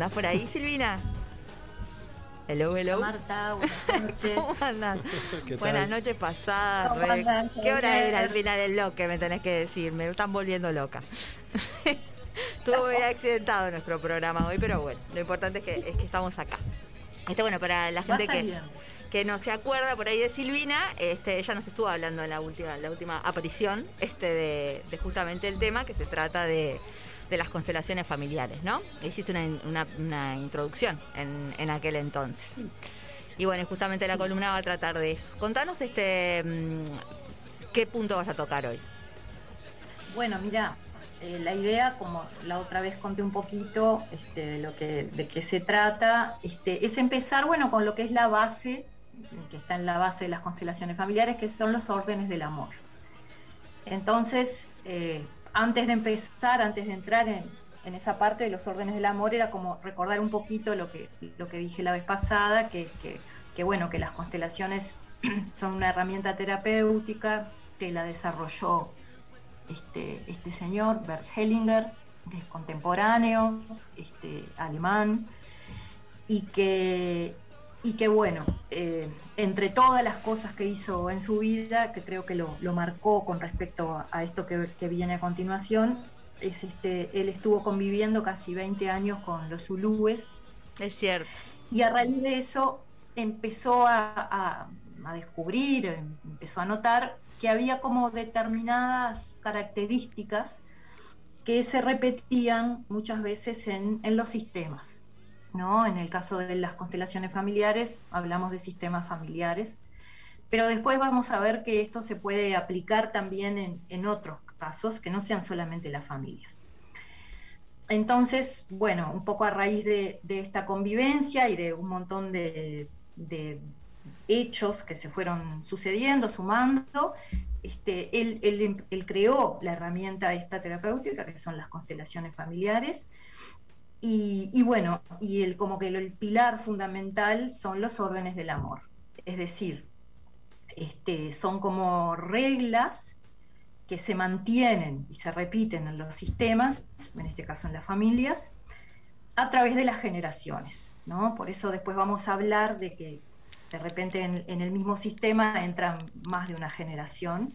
¿Andás por ahí, Silvina? Hello, hello. Marta, buenas *laughs* noches. ¿Cómo andás? *laughs* ¿Qué tal? Buenas noches pasadas. ¿Cómo re- andás? ¿Qué hora Bien. era al final del bloque? Me tenés que decir. Me están volviendo loca. *laughs* Estuvo muy accidentado nuestro programa hoy, pero bueno, lo importante es que, es que estamos acá. Este, bueno, para la gente que, bien. que no se acuerda por ahí de Silvina, este, ella nos estuvo hablando en la última, la última aparición este, de, de justamente el tema que se trata de, de las constelaciones familiares, ¿no? Hiciste una, una introducción en, en aquel entonces. Y bueno, justamente la columna va a tratar de eso. Contanos este mm, qué punto vas a tocar hoy. Bueno, mira, eh, la idea, como la otra vez conté un poquito este, de lo que de qué se trata, este, es empezar, bueno, con lo que es la base, que está en la base de las constelaciones familiares, que son los órdenes del amor. Entonces, eh, antes de empezar, antes de entrar en, en esa parte de los órdenes del amor, era como recordar un poquito lo que, lo que dije la vez pasada, que, que, bueno, que las constelaciones *clears throat* son una herramienta terapéutica que la desarrolló este, este señor, Bert Hellinger, que es contemporáneo, este, alemán, y que, y que bueno, eh, entre todas las cosas que hizo en su vida, que creo que lo, lo marcó con respecto a, a esto que, que viene a continuación, es este, él estuvo conviviendo casi 20 años con los zulúes, Es cierto. y a raíz de eso empezó a, a- a descubrir, em- empezó a notar que había como determinadas características que se repetían muchas veces en, en los sistemas. ¿No? En el caso de las constelaciones familiares, hablamos de sistemas familiares, pero después vamos a ver que esto se puede aplicar también en, en otros casos que no sean solamente las familias. Entonces, bueno, un poco a raíz de, de esta convivencia y de un montón de, de hechos que se fueron sucediendo, sumando, este, él, él- él creó la herramienta esta terapéutica, que son las constelaciones familiares, y, bueno, y el, como que el pilar fundamental son los órdenes del amor, es decir, este, son como reglas que se mantienen y se repiten en los sistemas, en este caso en las familias, a través de las generaciones. ¿no? Por eso después vamos a hablar de que de repente en, en el mismo sistema entran más de una generación.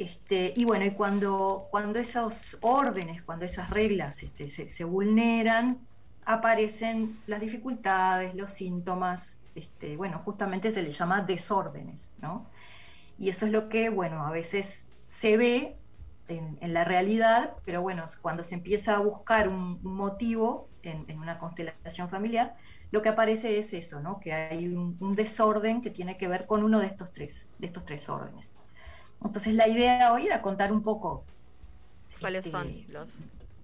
Este, y bueno, y cuando, cuando esos órdenes, cuando esas reglas este, se, vulneran, aparecen las dificultades, los síntomas, este, bueno, justamente se le llama desórdenes, ¿no? Y eso es lo que, bueno, a veces se ve en, la realidad, pero bueno, cuando se empieza a buscar un, motivo en, en una constelación familiar, lo que aparece es eso, ¿no? Que hay un, un desorden que tiene que ver con uno de estos tres, de estos tres órdenes. Entonces la idea hoy era contar un poco ¿Cuáles Este, son los,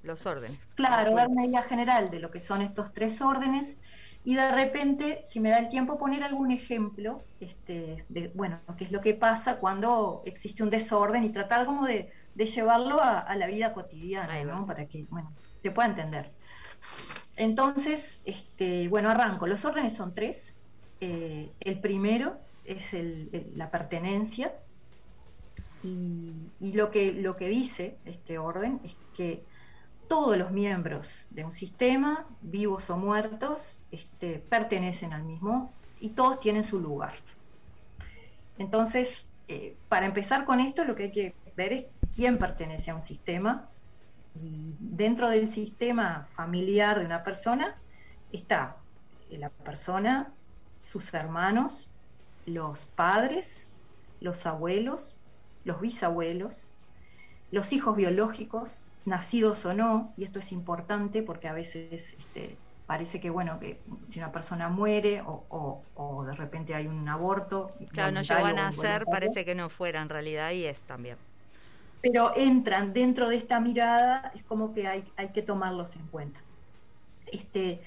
los órdenes? Claro, dar una idea general de lo que son estos tres órdenes y de repente, si me da el tiempo, poner algún ejemplo este, de, bueno, qué es lo que pasa cuando existe un desorden y tratar como de, de llevarlo a, a la vida cotidiana. Para que, bueno, se pueda entender. Entonces, este, bueno, arranco. Los órdenes son tres. Eh, el primero es el- el- la pertenencia, y, lo, que, lo que dice este orden es que todos los miembros de un sistema, vivos o muertos, este, pertenecen al mismo y todos tienen su lugar. Entonces, eh, para empezar con esto, lo que hay que ver es quién pertenece a un sistema y dentro del sistema familiar de una persona está la persona, sus hermanos, los padres, los abuelos, los bisabuelos, los hijos biológicos, nacidos o no, y esto es importante porque a veces este, parece que, bueno, que si una persona muere o, o- o de repente hay un aborto. Claro, no llegó a nacer, parece que no fuera en realidad y es también. pero entran dentro de esta mirada, es como que hay, hay que tomarlos en cuenta. Este,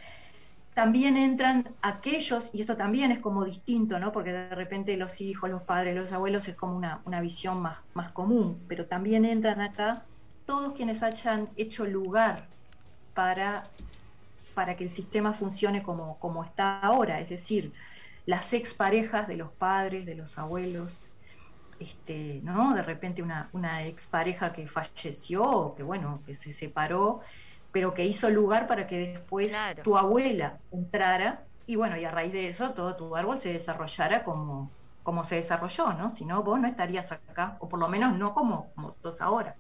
también entran aquellos, y esto también es como distinto, ¿no? porque de repente los hijos, los padres, los abuelos es como una, una visión más, más común, pero también entran acá todos quienes hayan hecho lugar para, para que el sistema funcione como, como está ahora, es decir, las exparejas de los padres, de los abuelos, este, ¿no? De repente una, una expareja que falleció que, bueno, que se separó, pero que hizo lugar para que después Claro. tu abuela entrara y, bueno, y a raíz de eso todo tu árbol se desarrollara como, como se desarrolló, ¿no? Si no, vos no estarías acá, o por lo menos no como, como sos ahora.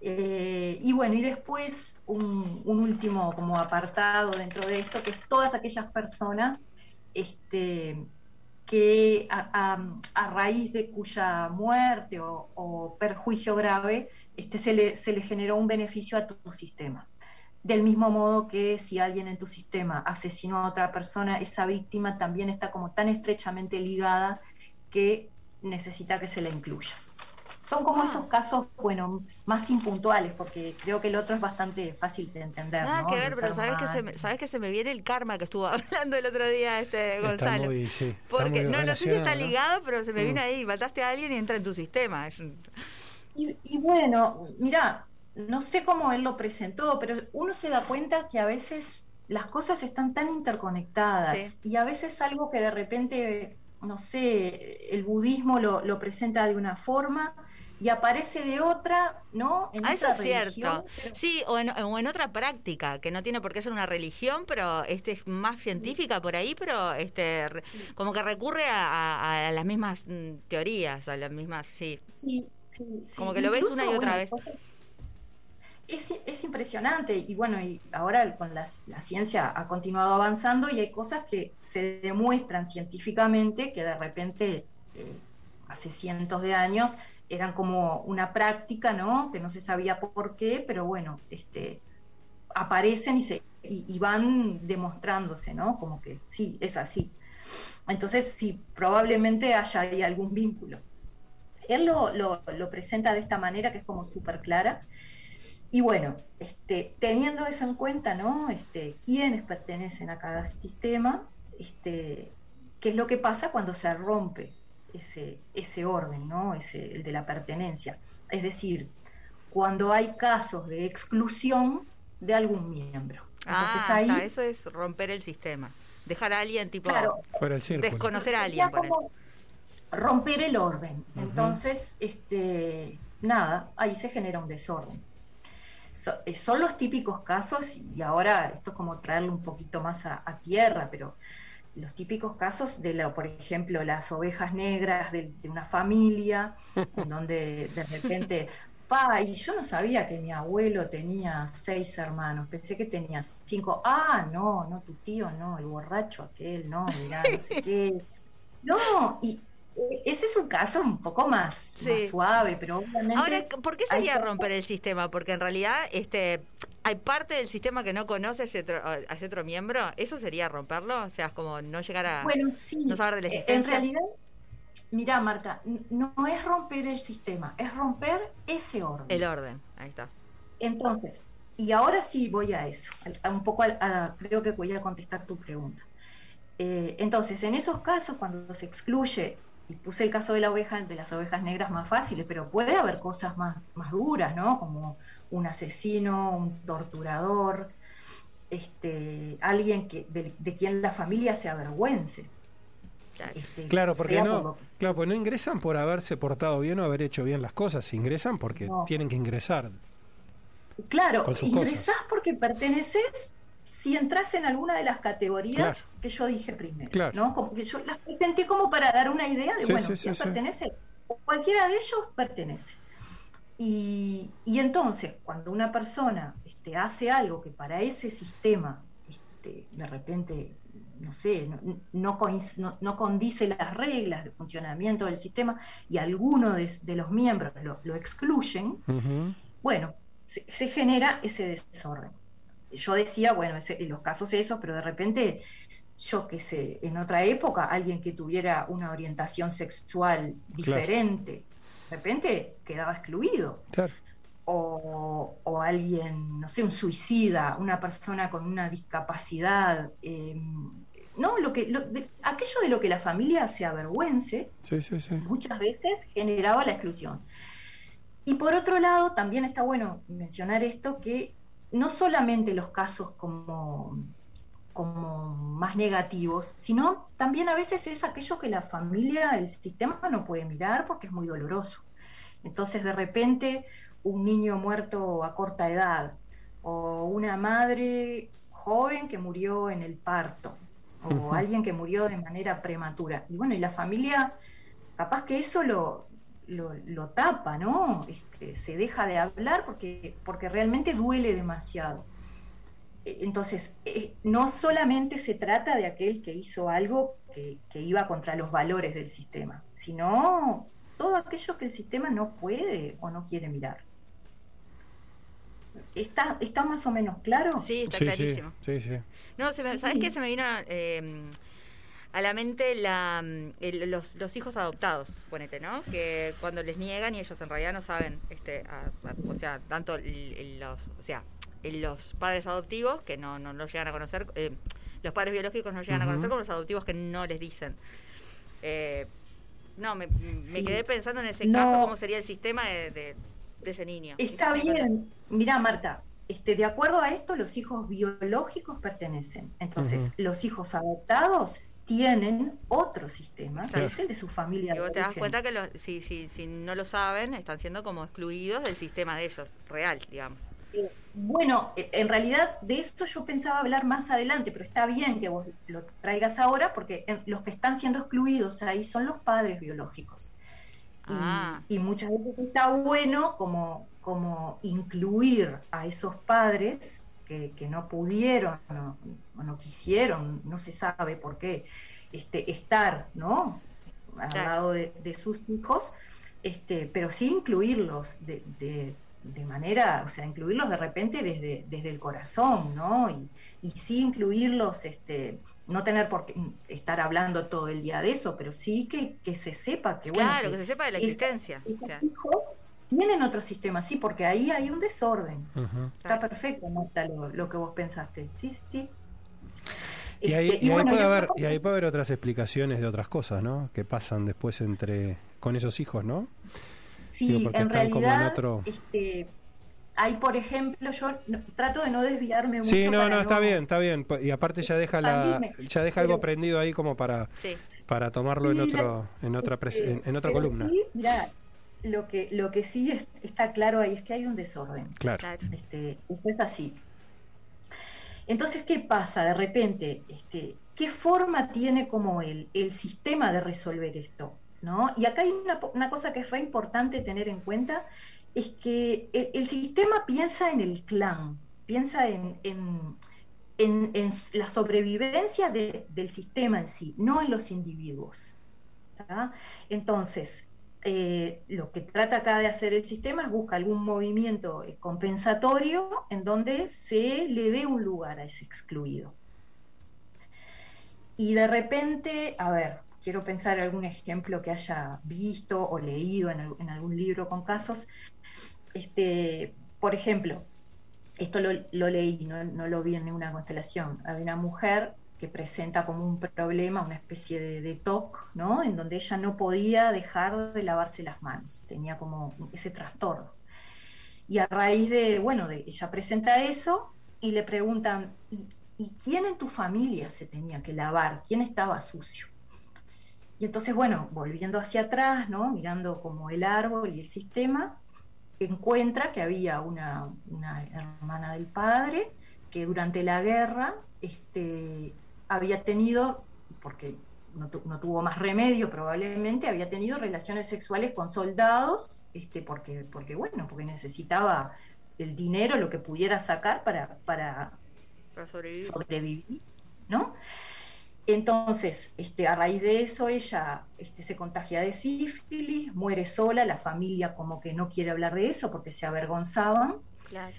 Eh, y bueno, y después un, un último como apartado dentro de esto, que es todas aquellas personas este, que a, raíz de cuya muerte o, o perjuicio grave este, se, le, se le generó un beneficio a tu, sistema. Del mismo modo que si alguien en tu sistema asesinó a otra persona, esa víctima también está como tan estrechamente ligada que necesita que se la incluya. Son como Ah. esos casos, bueno, más impuntuales, porque creo que el otro es bastante fácil de entender. Nada ¿no? que ver, pero ¿sabes que, se me, ¿sabes que se me viene el karma que estuvo *laughs* hablando el otro día este Está Gonzalo? muy, sí, está Porque muy no, no sé si está ligado, pero se me Mm. viene ahí, mataste a alguien y entra en tu sistema. Es un- Y, y bueno, mira, no sé cómo él lo presentó, pero uno se da cuenta que a veces las cosas están tan interconectadas Sí. y a veces algo que de repente, no sé, el budismo lo, lo presenta de una forma y aparece de otra, ¿no? En Ah, eso es cierto. pero- Sí, o en, o en otra práctica, que no tiene por qué ser una religión, pero este es más científica por ahí, pero este como que recurre a, a- a las mismas mm, teorías, a las mismas, sí. Sí, sí, sí. Como que lo ves una y otra vez. Es, es impresionante y bueno, y ahora con las- la ciencia ha continuado avanzando y hay cosas que se demuestran científicamente que de repente eh, hace cientos de años eran como una práctica, ¿no? Que no se sabía por qué, pero bueno, este, aparecen y, se, y, y van demostrándose, ¿no? Como que sí, es así. Entonces, sí, probablemente haya ahí algún vínculo. Él lo, lo- lo presenta de esta manera que es como súper clara. Y bueno, este, teniendo eso en cuenta, ¿no? Este, quiénes pertenecen a cada sistema, este, qué es lo que pasa cuando se rompe ese, ese orden, ¿no? Ese, el de la pertenencia. Es decir, cuando hay casos de exclusión de algún miembro. Entonces ah, ahí, está, eso es romper el sistema. Dejar a alguien tipo claro, Fuera del círculo. desconocer a alguien. como- romper el orden. Entonces, este, nada, ahí se genera un desorden. So- eh, son los típicos casos, y ahora esto es como traerlo un poquito más a, a tierra, pero los típicos casos de, la, por ejemplo, las ovejas negras de, de una familia, en *laughs* donde de repente, pa, y yo no sabía que mi abuelo tenía seis hermanos, pensé que tenía cinco, ah, no, no, tu tío, no, el borracho aquel, no, mirá, no sé *laughs* qué. No, y ese es un caso un poco más, Sí. más suave, pero obviamente... Ahora, ¿por qué sería romper el sistema? Porque en realidad este hay parte del sistema que no conoce a ese otro, a ese otro miembro. ¿Eso sería romperlo? O sea, es como no llegar a Bueno, sí. no saber de la Eh, En realidad, mira, Marta, no es romper el sistema, es romper ese orden. el orden. Ahí está. Entonces, y ahora sí voy a eso, a- a un poco a- creo que voy a contestar tu pregunta. Eh, entonces, en esos casos, cuando se excluye, y puse el caso de la oveja, de las ovejas negras más fáciles, pero puede haber cosas más, más duras, ¿no? Como un asesino, un torturador, este, alguien que, de, de quien la familia se avergüence. Claro. Este, Claro, porque por no, que- claro, pues no ingresan por haberse portado bien o haber hecho bien las cosas, ingresan porque No. tienen que ingresar. Claro, ingresás cosas. porque perteneces si entras en alguna de las categorías Claro. que yo dije primero, Claro. ¿no? Como que yo las presenté como para dar una idea de, Sí, bueno, sí, sí, quién sí. pertenece. Cualquiera de ellos pertenece. Y, y entonces, cuando una persona este, hace algo que para ese sistema, este, de repente, no sé, no, no, coinc- no- no condice las reglas de funcionamiento del sistema y alguno de, de los miembros lo, lo excluyen, bueno, se, se genera ese desorden. Yo decía, bueno, ese- los casos esos, pero de repente, yo qué sé, en otra época, alguien que tuviera una orientación sexual diferente, de repente quedaba excluido. Claro. O, o alguien, no sé, un suicida, una persona con una discapacidad, eh, no, lo que, lo- de- aquello de lo que la familia se avergüence, Sí, sí, sí. muchas veces generaba la exclusión. Y por otro lado, también está bueno mencionar esto, que no solamente los casos como, como más negativos, sino también a veces es aquello que la familia, el sistema no puede mirar porque es muy doloroso. Entonces de repente un niño muerto a corta edad o una madre joven que murió en el parto o alguien que murió de manera prematura. Y bueno, y la familia, capaz que eso lo, lo, lo tapa, ¿no? Este, se deja de hablar porque, porque realmente duele demasiado. Eh, Entonces, eh, no solamente se trata de aquel que hizo algo que, que iba contra los valores del sistema, sino todo aquello que el sistema no puede o no quiere mirar. ¿Está, está más o menos claro? Sí, está Sí, clarísimo. sí, sí, sí. No, se me- ¿sabes qué? Se me vino eh, a la mente la, mm, el- los, los hijos adoptados, ponete, ¿no? Que cuando les niegan y ellos en realidad no saben, este, a- a- o sea, tanto el- el- los, o sea, el- los padres adoptivos que no, no los llegan a conocer, eh, los padres biológicos no llegan a conocer como los adoptivos que no les dicen. Eh, no, me, me Sí. quedé pensando en ese No. caso, cómo sería el sistema de, de- de ese niño. Está bien. Mira, Marta, este, de acuerdo a esto, los hijos biológicos pertenecen. Entonces, los hijos adoptados tienen otro sistema, que es el de su familia. Y de vos te das cuenta que los, si, si, si no lo saben, están siendo como excluidos del sistema de ellos, real, digamos. Bueno, eh, en realidad de esto yo pensaba hablar más adelante, pero está bien que vos lo traigas ahora porque los que están siendo excluidos ahí son los padres biológicos. Y, Ah. y muchas veces está bueno como, como incluir a esos padres que, que no pudieron o no, no quisieron, no se sabe por qué, este, estar ¿no? al Claro. lado de, de sus hijos, este, pero sí incluirlos de, de- de manera, o sea, incluirlos de repente desde, desde el corazón, ¿no? Y, y sí incluirlos, este, no tener por qué estar hablando todo el día de eso, pero sí que, que se sepa que, bueno, claro, que se sepa de la existencia. esos sea, hijos tienen otro sistema, sí, porque ahí hay un desorden. Está perfecto, Marta, lo, lo que vos pensaste. Sí, sí. Y ahí, Este, y ahí bueno, puede haber, y ahí puede haber otras explicaciones de otras cosas, ¿no? Que pasan después entre con esos hijos, ¿no? Sí, Digo, porque en están como en realidad, otro- este, hay, por ejemplo, yo no- trato de no desviarme mucho. Sí, no, no, está bien, está bien. Y aparte ya deja la, ya deja algo Pero- prendido ahí como para, sí. para tomarlo en otro, en otra, pres- Este, en, en otra columna. sí, mirá, lo que, lo que sí es- está claro ahí es que hay un desorden. Claro. Este, esto es así. Entonces, ¿qué pasa? De repente, este, ¿qué forma tiene como el, el sistema de resolver esto? ¿no? Y acá hay una, cosa que es re importante tener en cuenta, es que el, el sistema piensa en el clan, piensa en, en- en- en la sobrevivencia de- del sistema en sí, no en los individuos. ¿tá? Entonces, eh, lo que trata acá de hacer el sistema es buscar algún movimiento eh, compensatorio en donde se le dé un lugar a ese excluido. Y de repente, a ver, quiero pensar en algún ejemplo que haya visto o leído en, al- en algún libro con casos. Este, por ejemplo, esto lo, leí, no, no lo vi en ninguna constelación. Hay una mujer que presenta como un problema, una especie de, de TOC, ¿no? En donde ella no podía dejar de lavarse las manos, tenía como ese trastorno. Y a raíz de, bueno, de, ella presenta eso y le preguntan, ¿y, ¿y quién en tu familia se tenía que lavar? ¿Quién estaba sucio? Y entonces, bueno, volviendo hacia atrás, ¿no? Mirando como el árbol y el sistema, encuentra que había una, una hermana del padre que durante la guerra este, había tenido, porque no, tu- no tuvo más remedio probablemente, había tenido relaciones sexuales con soldados, este, porque, porque bueno, porque necesitaba el dinero, lo que pudiera sacar para, para Para sobrevivir. sobrevivir, ¿no? Entonces, este, a raíz de eso, ella este, se contagia de sífilis, muere sola, la familia como que no quiere hablar de eso porque se avergonzaban. Claro.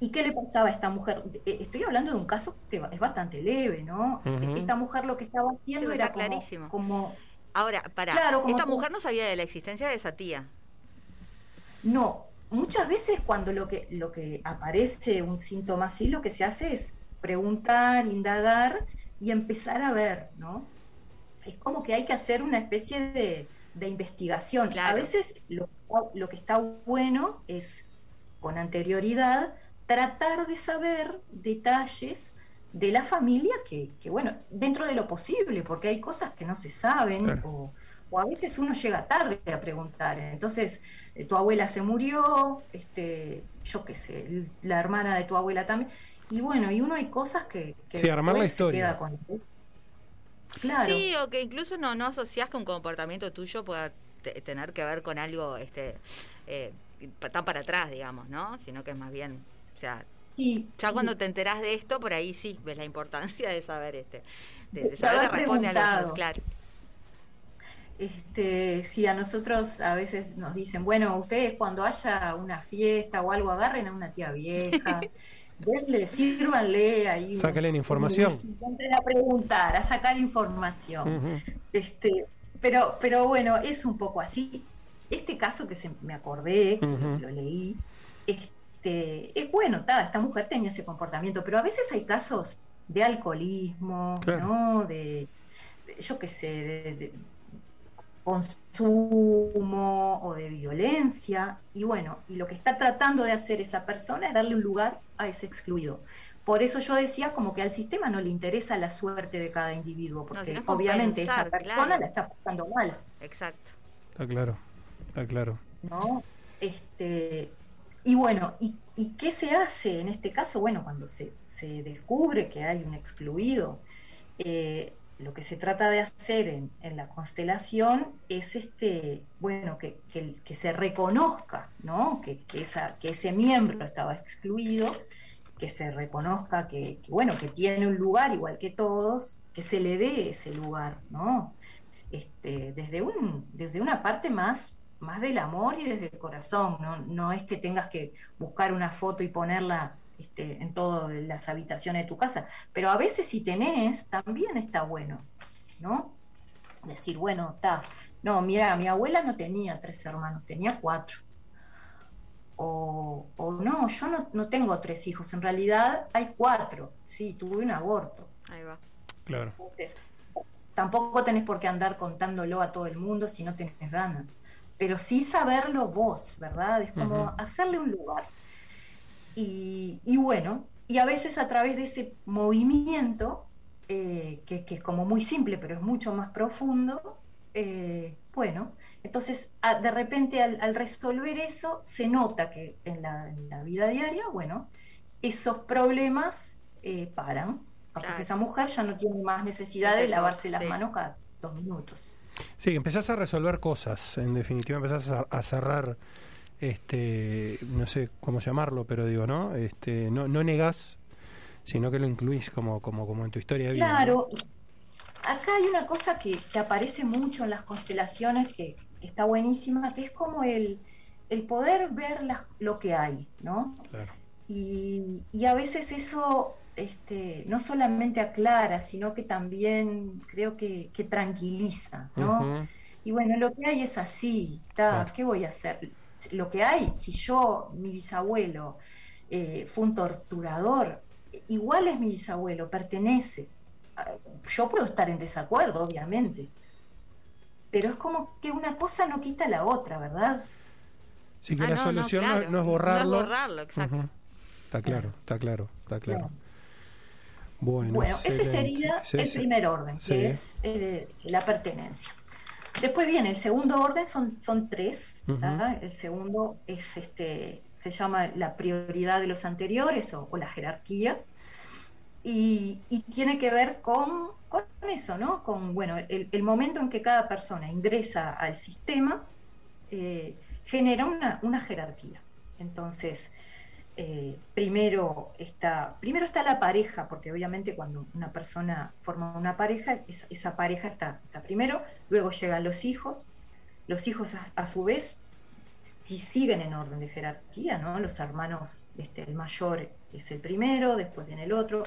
¿Y qué le pasaba a esta mujer? Eh, Estoy hablando de un caso que es bastante leve, ¿no? Ujú. Esta mujer lo que estaba haciendo Sí, era está como, clarísimo. como Ahora, para, Claro, como esta tú- mujer no sabía de la existencia de esa tía. No, muchas veces cuando lo que, lo que aparece un síntoma así, lo que se hace es preguntar, indagar y empezar a ver, ¿no? Es como que hay que hacer una especie de, de investigación. A veces lo, lo que está bueno es, con anterioridad, tratar de saber detalles de la familia que, que, bueno, dentro de lo posible, porque hay cosas que no se saben Claro. o, o a veces uno llega tarde a preguntar. Entonces, eh, tu abuela se murió, este, yo qué sé, la hermana de tu abuela también. Y bueno, y uno hay cosas que, que Sí, armar la historia. queda con- Claro. Sí, o que incluso no, no asociás que un comportamiento tuyo pueda te- tener que ver con algo este eh, tan para atrás, digamos, ¿no? Sino que es más bien, o sea, Sí, ya sí. cuando te enterás de esto, por ahí sí ves la importancia de saber este, de, saber que responde a los claro. Este, sí, a nosotros a veces nos dicen, bueno, ustedes cuando haya una fiesta o algo, agarren a una tía vieja, *laughs* denle, sírvanle ahí. Sáquenle información. a preguntar, a sacar información. Este, pero, pero bueno, es un poco así. Este caso que se, me acordé, lo leí, este, es bueno, ta, esta mujer tenía ese comportamiento, pero a veces hay casos de alcoholismo, Claro. ¿no? De, yo qué sé, de, de consumo o de violencia, y bueno, y lo que está tratando de hacer esa persona es darle un lugar a ese excluido. Por eso yo decía como que al sistema no le interesa la suerte de cada individuo, porque obviamente esa persona claro. la está pasando mal, Exacto. Está claro. Está claro. ¿no? Este, y bueno, ¿y, qué se hace en este caso? Bueno, cuando se, se descubre que hay un excluido, eh, lo que se trata de hacer en, en la constelación es este, bueno, que, que, que se reconozca, ¿no? Que, que, esa, que ese miembro estaba excluido, que se reconozca que, que, bueno, que tiene un lugar igual que todos, que se le dé ese lugar, ¿no? Este, desde, un, desde una parte más, más del amor y desde el corazón, ¿no? no es que tengas que buscar una foto y ponerla este, en todas las habitaciones de tu casa, pero a veces si tenés, también está bueno, ¿no? Decir, bueno, está, no, mira, mi abuela no tenía tres hermanos, tenía cuatro. O, o no, yo no, no tengo tres hijos, en realidad hay cuatro, sí, tuve un aborto. Ahí va. Claro. Entonces, tampoco tenés por qué andar contándolo a todo el mundo si no tenés ganas, pero sí saberlo vos, ¿verdad? Es como hacerle un lugar. Y, y bueno, y a veces a través de ese movimiento eh, que, que es como muy simple, pero es mucho más profundo, eh, bueno, entonces a- de repente al, al resolver eso, se nota que en la, en la vida diaria, bueno, esos problemas eh, paran, porque Claro. esa mujer ya no tiene más necesidad de lavarse las sí. manos cada dos minutos. Sí, empezás a resolver cosas, en definitiva empezás a, a cerrar, este, no sé cómo llamarlo, pero digo, ¿no? Este, no, no negás, sino que lo incluís como, como, como en tu historia de vida. ¿no? Claro, acá hay una cosa que, que aparece mucho en las constelaciones que, que está buenísima, que es como el, el poder ver las- lo que hay, ¿no? Claro. Y, y a veces eso este, no solamente aclara, sino que también creo que, que tranquiliza, ¿no? Y bueno, lo que hay es así. Claro. ¿qué voy a hacer? Lo que hay, si yo, mi bisabuelo, eh, fue un torturador, igual es mi bisabuelo, pertenece. Ah, Yo puedo estar en desacuerdo, obviamente, pero es como que una cosa no quita la otra, ¿verdad? Sí, que Ah, la no, solución no, claro. no es borrarlo. No es borrarlo, exacto. Está claro, está claro, está claro. Bueno, Bueno, ese sería Sí, el sí. primer orden, Sí. que es eh, la pertenencia. Después viene el segundo orden, son, son tres. El segundo es este, se llama la prioridad de los anteriores o, o la jerarquía. Y, y tiene que ver con, con eso, ¿no? Con bueno, el, el momento en que cada persona ingresa al sistema eh, genera una, una jerarquía. Entonces, eh, primero está primero está la pareja porque obviamente cuando una persona forma una pareja esa, pareja está, está primero luego llegan los hijos los hijos a, su vez si siguen en orden de jerarquía no los hermanos este el mayor es el primero después viene el otro.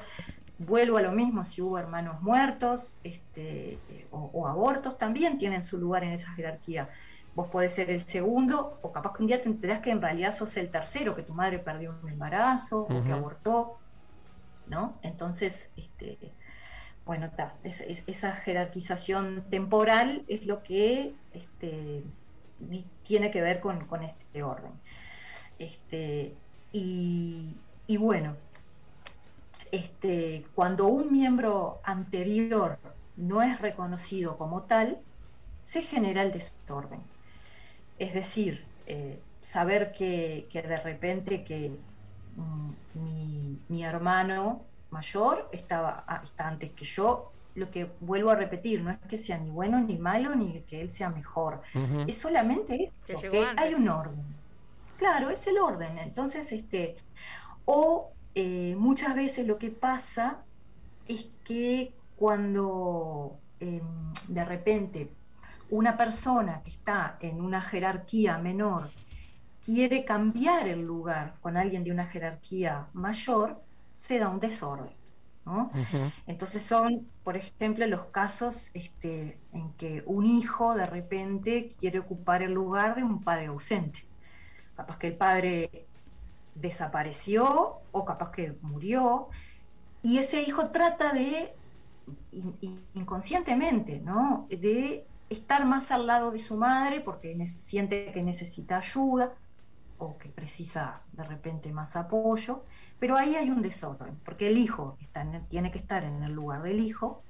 Vuelvo a lo mismo si hubo hermanos muertos este eh, o abortos también tienen su lugar en esa jerarquía vos podés ser el segundo, o capaz que un día te enterás que en realidad sos el tercero, que tu madre perdió un embarazo, o que abortó, ¿no? Entonces, este, bueno, es- es- esa jerarquización temporal es lo que este, tiene que ver con, con este orden. Este, y, y bueno, este, cuando un miembro anterior no es reconocido como tal, se genera el desorden. Es decir, eh, saber que, que de repente que mm, mi, mi hermano mayor estaba ah, está antes que yo, lo que vuelvo a repetir, no es que sea ni bueno ni malo, ni que él sea mejor. Es solamente esto, que hay un orden. Claro, es el orden. Entonces, este, o eh, muchas veces lo que pasa es que cuando em, de repente una persona que está en una jerarquía menor quiere cambiar el lugar con alguien de una jerarquía mayor, se da un desorden. ¿no? Entonces son, por ejemplo, los casos este, en que un hijo de repente quiere ocupar el lugar de un padre ausente. Capaz que el padre desapareció o capaz que murió y ese hijo trata de, in- in- inconscientemente, ¿no? De estar más al lado de su madre porque siente que necesita ayuda o que precisa de repente más apoyo, pero ahí hay un desorden, porque el hijo está en- tiene que estar en el lugar del hijo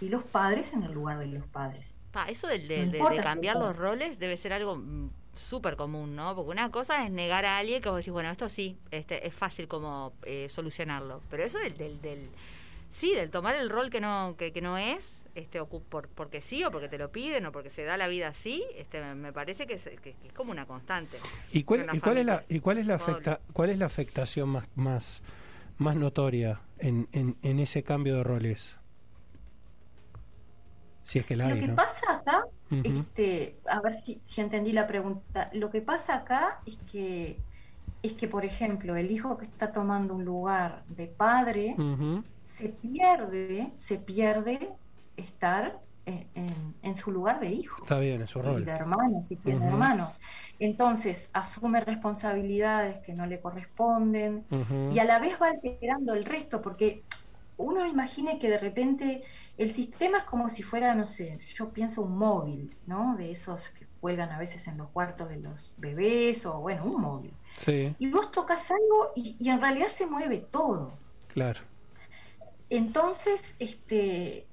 y los padres en el lugar de los padres. Pa, eso del- de, No de- de importa cambiar los roles debe ser algo mm, súper común, ¿no? Porque una cosa es negar a alguien que vos decís, bueno, esto sí, este, es fácil como eh, solucionarlo. Pero eso del, del, del- sí, del tomar el rol que no, que, que no es, este, por, porque sí, o porque te lo piden, o porque se da la vida así, este, me, me parece que es, que- que es como una constante. ¿Y cuál, y cuál es la y cuál es la afecta, cuál es la afectación más más más notoria en, en, en ese cambio de roles? Si es que la Lo hay, que ¿no? pasa acá, este, a ver si, si entendí la pregunta, lo que pasa acá es que, es que, por ejemplo, el hijo que está tomando un lugar de padre. Se pierde, se pierde estar en, en- en su lugar de hijo. Está bien, es su y de hermanos y Ujú. hermanos. Entonces asume responsabilidades que no le corresponden y a la vez va alterando el resto, porque uno imagine que de repente el sistema es como si fuera, no sé, yo pienso un móvil, ¿no? De esos que cuelgan a veces en los cuartos de los bebés o bueno, un móvil. Sí, Y vos tocas algo y, y en realidad se mueve todo. claro. Entonces, este,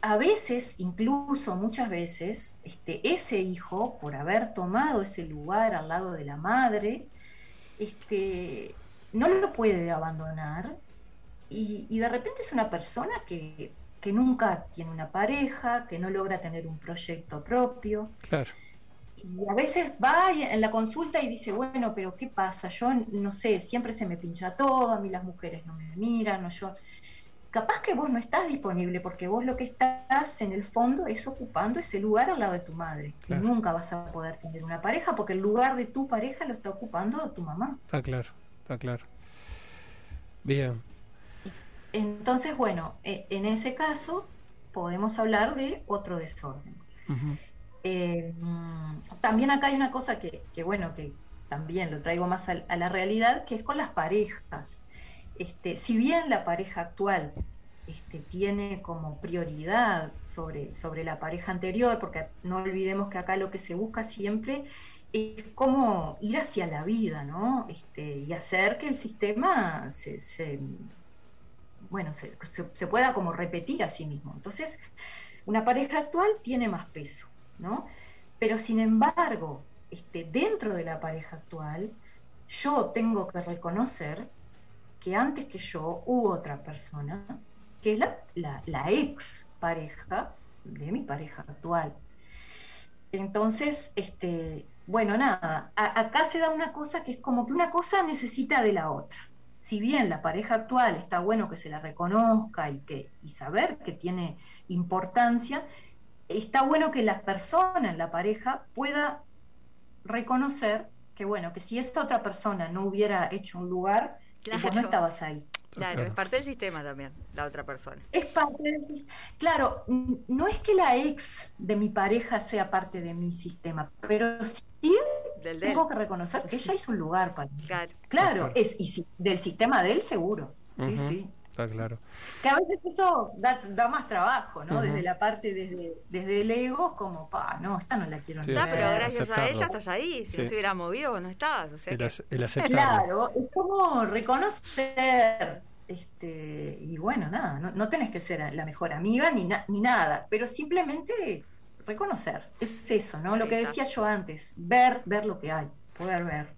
a veces, incluso muchas veces, este, ese hijo, por haber tomado ese lugar al lado de la madre, este, no lo puede abandonar y, y de repente es una persona que, que nunca tiene una pareja, que no logra tener un proyecto propio. Claro. Y a veces va en la consulta y dice, bueno, pero ¿qué pasa? Yo no sé, siempre se me pincha todo, a mí las mujeres no me miran, no yo... Capaz que vos no estás disponible porque vos lo que estás en el fondo es ocupando ese lugar al lado de tu madre. Claro. Y nunca vas a poder tener una pareja porque el lugar de tu pareja lo está ocupando tu mamá. Está claro, está claro. Bien. Entonces, bueno, e- en ese caso podemos hablar de otro desorden. Eh, también acá hay una cosa que, que, bueno, que también lo traigo más al- a, la realidad, que es con las parejas. Este, si bien la pareja actual este, tiene como prioridad sobre, sobre la pareja anterior, porque no olvidemos que acá lo que se busca siempre es como ir hacia la vida, ¿no? Este, y hacer que el sistema se, se- bueno, se, se- pueda como repetir a sí mismo. Entonces, una pareja actual tiene más peso, ¿no? Pero sin embargo, este, dentro de la pareja actual, yo tengo que reconocer que antes que yo hubo otra persona, que es la, la- ex pareja de mi pareja actual. Entonces, este, bueno, nada, acá se da una cosa que es como que una cosa necesita de la otra. Si bien la pareja actual está bueno que se la reconozca y, que, y saber que tiene importancia, está bueno que la persona en la pareja pueda reconocer que, bueno, que si esa otra persona no hubiera hecho un lugar, vos Claro. no estabas ahí. Claro, es parte del sistema también, la otra persona. Es parte del sis- Claro, no es que la ex de mi pareja sea parte de mi sistema, pero sí Del tengo que reconocer que ella hizo un lugar para mí. Claro. Claro, es y si- del sistema de él seguro. Sí, sí. Está claro. Que a veces eso da, da más trabajo, ¿no? Desde la parte, desde, desde el ego, es como, pa, no, esta no la quiero Sí, Está, pero ver". gracias a ella estás ahí. Si Sí. no se hubiera movido, vos no estabas. O sea El, que-. *laughs* Claro, es como reconocer, este, y bueno, nada, no, no tenés que ser la mejor amiga ni, na- ni nada, pero simplemente reconocer, es eso, ¿no? Lo que decía yo antes, ver, ver lo que hay, poder ver.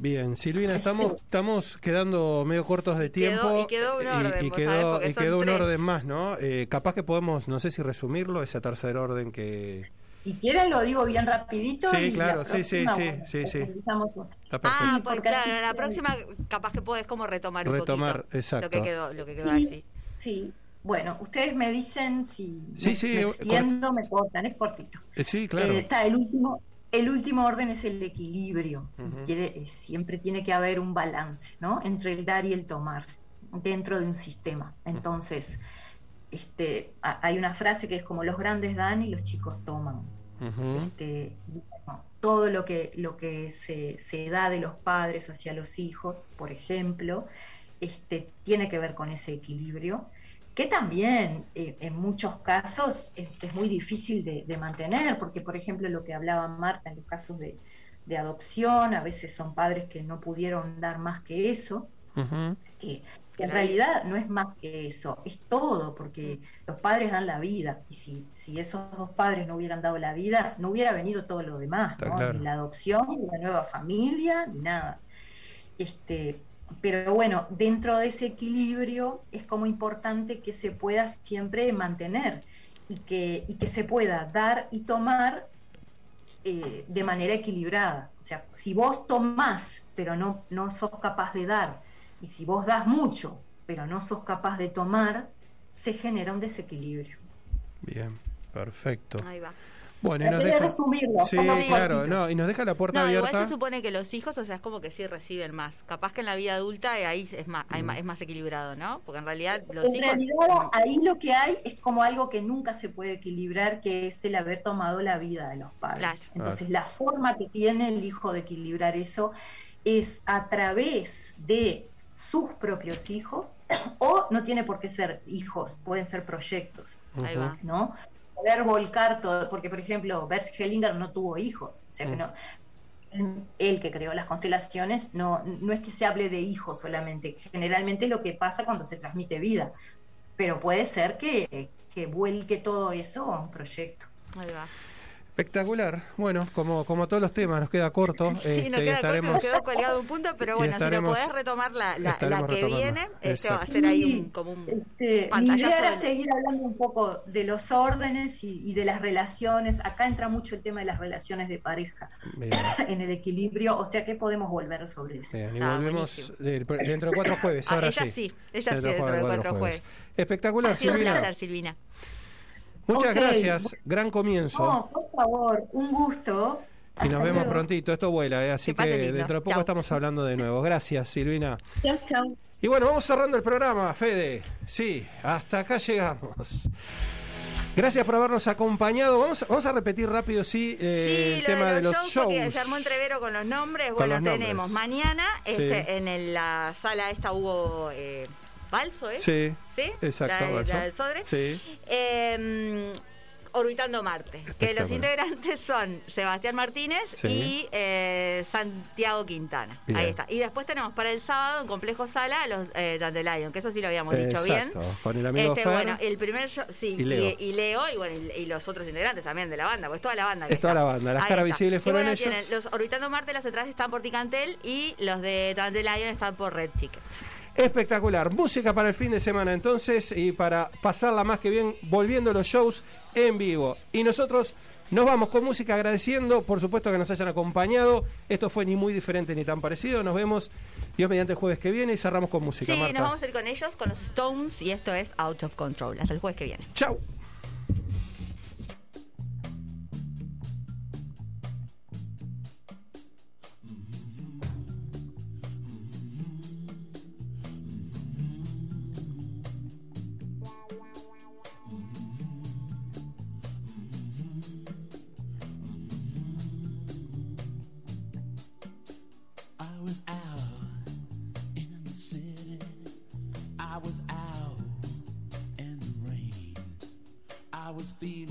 Bien, Silvina, estamos, estamos quedando medio cortos de quedó- tiempo. y quedó un y- orden, y vos sabés, quedó, porque y son quedó un tres. orden más, ¿no? Eh, capaz que podemos, no sé si resumirlo, ese tercer orden que... Si quieren lo digo bien rapidito. Sí, y la claro, sí, sí, sí, bueno, sí, sí. profundizamos un- Está perfecto. Ah, Sí, pues porque claro, la próxima capaz que podés como retomar un Retomar, poquito exacto. lo que quedó, lo que quedó Sí. así. Sí, bueno, ustedes me dicen si Sí, me, sí, me eh, extiendo, me cortan, es cortito. Eh, sí, claro. Eh, está el último, el último orden es el equilibrio. Y quiere, eh, siempre tiene que haber un balance, ¿no? Entre el dar y el tomar dentro de un sistema. Entonces, este, ha- hay una frase que es como los grandes dan y los chicos toman. Este, bueno, todo lo que, lo que se, se da de los padres hacia los hijos, por ejemplo, este, tiene que ver con ese equilibrio, que también eh, en muchos casos es, es muy difícil de, de mantener, porque por ejemplo lo que hablaba Marta en los casos de, de adopción, a veces son padres que no pudieron dar más que eso, que, Que que en realidad no es más que eso, es todo, porque los padres dan la vida, y si, si esos dos padres no hubieran dado la vida, no hubiera venido todo lo demás, ¿no? claro. ni la adopción, ni la nueva familia, ni nada. Este, pero bueno, dentro de ese equilibrio es como importante que se pueda siempre mantener y que, y que se pueda dar y tomar eh, de manera equilibrada. O sea, si vos tomás, pero no, no sos capaz de dar, y si vos das mucho, pero no sos capaz de tomar, se genera un desequilibrio. Bien, perfecto. Ahí va. Bueno, y nos deja... resumirlo, Sí, claro, no, y nos deja la puerta No, igual abierta. se supone que los hijos, o sea, es como que sí reciben más. Capaz que en la vida adulta eh, ahí es más, hay más, es más equilibrado, ¿no? Porque en realidad los En hijos... realidad, ahí lo que hay es como algo que nunca se puede equilibrar, que es el haber tomado la vida de los padres. Claro. Entonces, la forma que tiene el hijo de equilibrar eso es a través de sus propios hijos, *coughs* o no tiene por qué ser hijos, pueden ser proyectos, Ahí va. ¿no? Poder volcar todo, porque por ejemplo, Bert Hellinger no tuvo hijos, o sea que no, él que creó las constelaciones, no, no es que se hable de hijos solamente, generalmente es lo que pasa cuando se transmite vida. pero puede ser que, que vuelque todo eso a un proyecto. Ahí va. Espectacular. Bueno, como, como todos los temas, nos queda corto. *laughs* Sí, Este, nos queda corto, estaremos, nos quedó colgado un punto, pero bueno, si lo podés retomar la, la, la que retomando. viene, este va a ser ahí un, como un Este, mi idea era seguir hablando un poco de los órdenes y, y de las relaciones. Acá entra mucho el tema de las relaciones de pareja Bien, *laughs* en el equilibrio, o sea que podemos volver sobre eso. bien, y Ah, volvemos dentro de cuatro jueves. Ah, Ahora ella sí. sí, ella sí, dentro de cuatro jueves. Espectacular, Ha sido un Silvina. placer, Silvina. Muchas gracias. Gran comienzo. No, por favor, un gusto. y nos Hasta vemos luego. prontito. Esto vuela, ¿eh? así Que dentro de poco Chau. estamos hablando de nuevo. Gracias, Silvina. Chau, chau. Y bueno, vamos cerrando el programa, Fede. Sí, hasta acá llegamos. Gracias por habernos acompañado. Vamos, a- vamos a repetir rápido, sí, eh, Sí, el lo tema de los shows. porque se armó entrevero con los nombres. Con bueno, los nombres. tenemos mañana Sí. este, en el- la sala esta hubo eh, Balso, ¿eh? Sí, ¿Sí? exacto. La, Balso. la del Sodre. Sí. Eh, Orbitando Marte. Que los integrantes son Sebastián Martínez Sí. y eh, Santiago Quintana. Bien. Ahí está. Y después tenemos para el sábado en Complejo Sala los eh, Dandelion, que eso sí lo habíamos dicho bien. Exacto, con el amigo Este, Fer. bueno, el primer show, sí, y Leo. y, y Leo, y, bueno, y, y los otros integrantes también de la banda, pues toda la banda. que Es toda está. la banda, las Ahí caras está. visibles fueron bueno, ellos. tienen los Orbitando Marte, las entradas están por Ticantel y los de Dandelion están por Red Ticket. Espectacular. Música para el fin de semana entonces y para pasarla más que bien volviendo los shows en vivo. Y nosotros nos vamos con música agradeciendo, por supuesto que nos hayan acompañado. Esto fue ni muy diferente ni tan parecido. Nos vemos Dios mediante el jueves que viene y cerramos con música. Sí, Marta. nos vamos a ir con ellos, con los Stones, y esto es Out of Control. Hasta el jueves que viene. Chau. I was feeling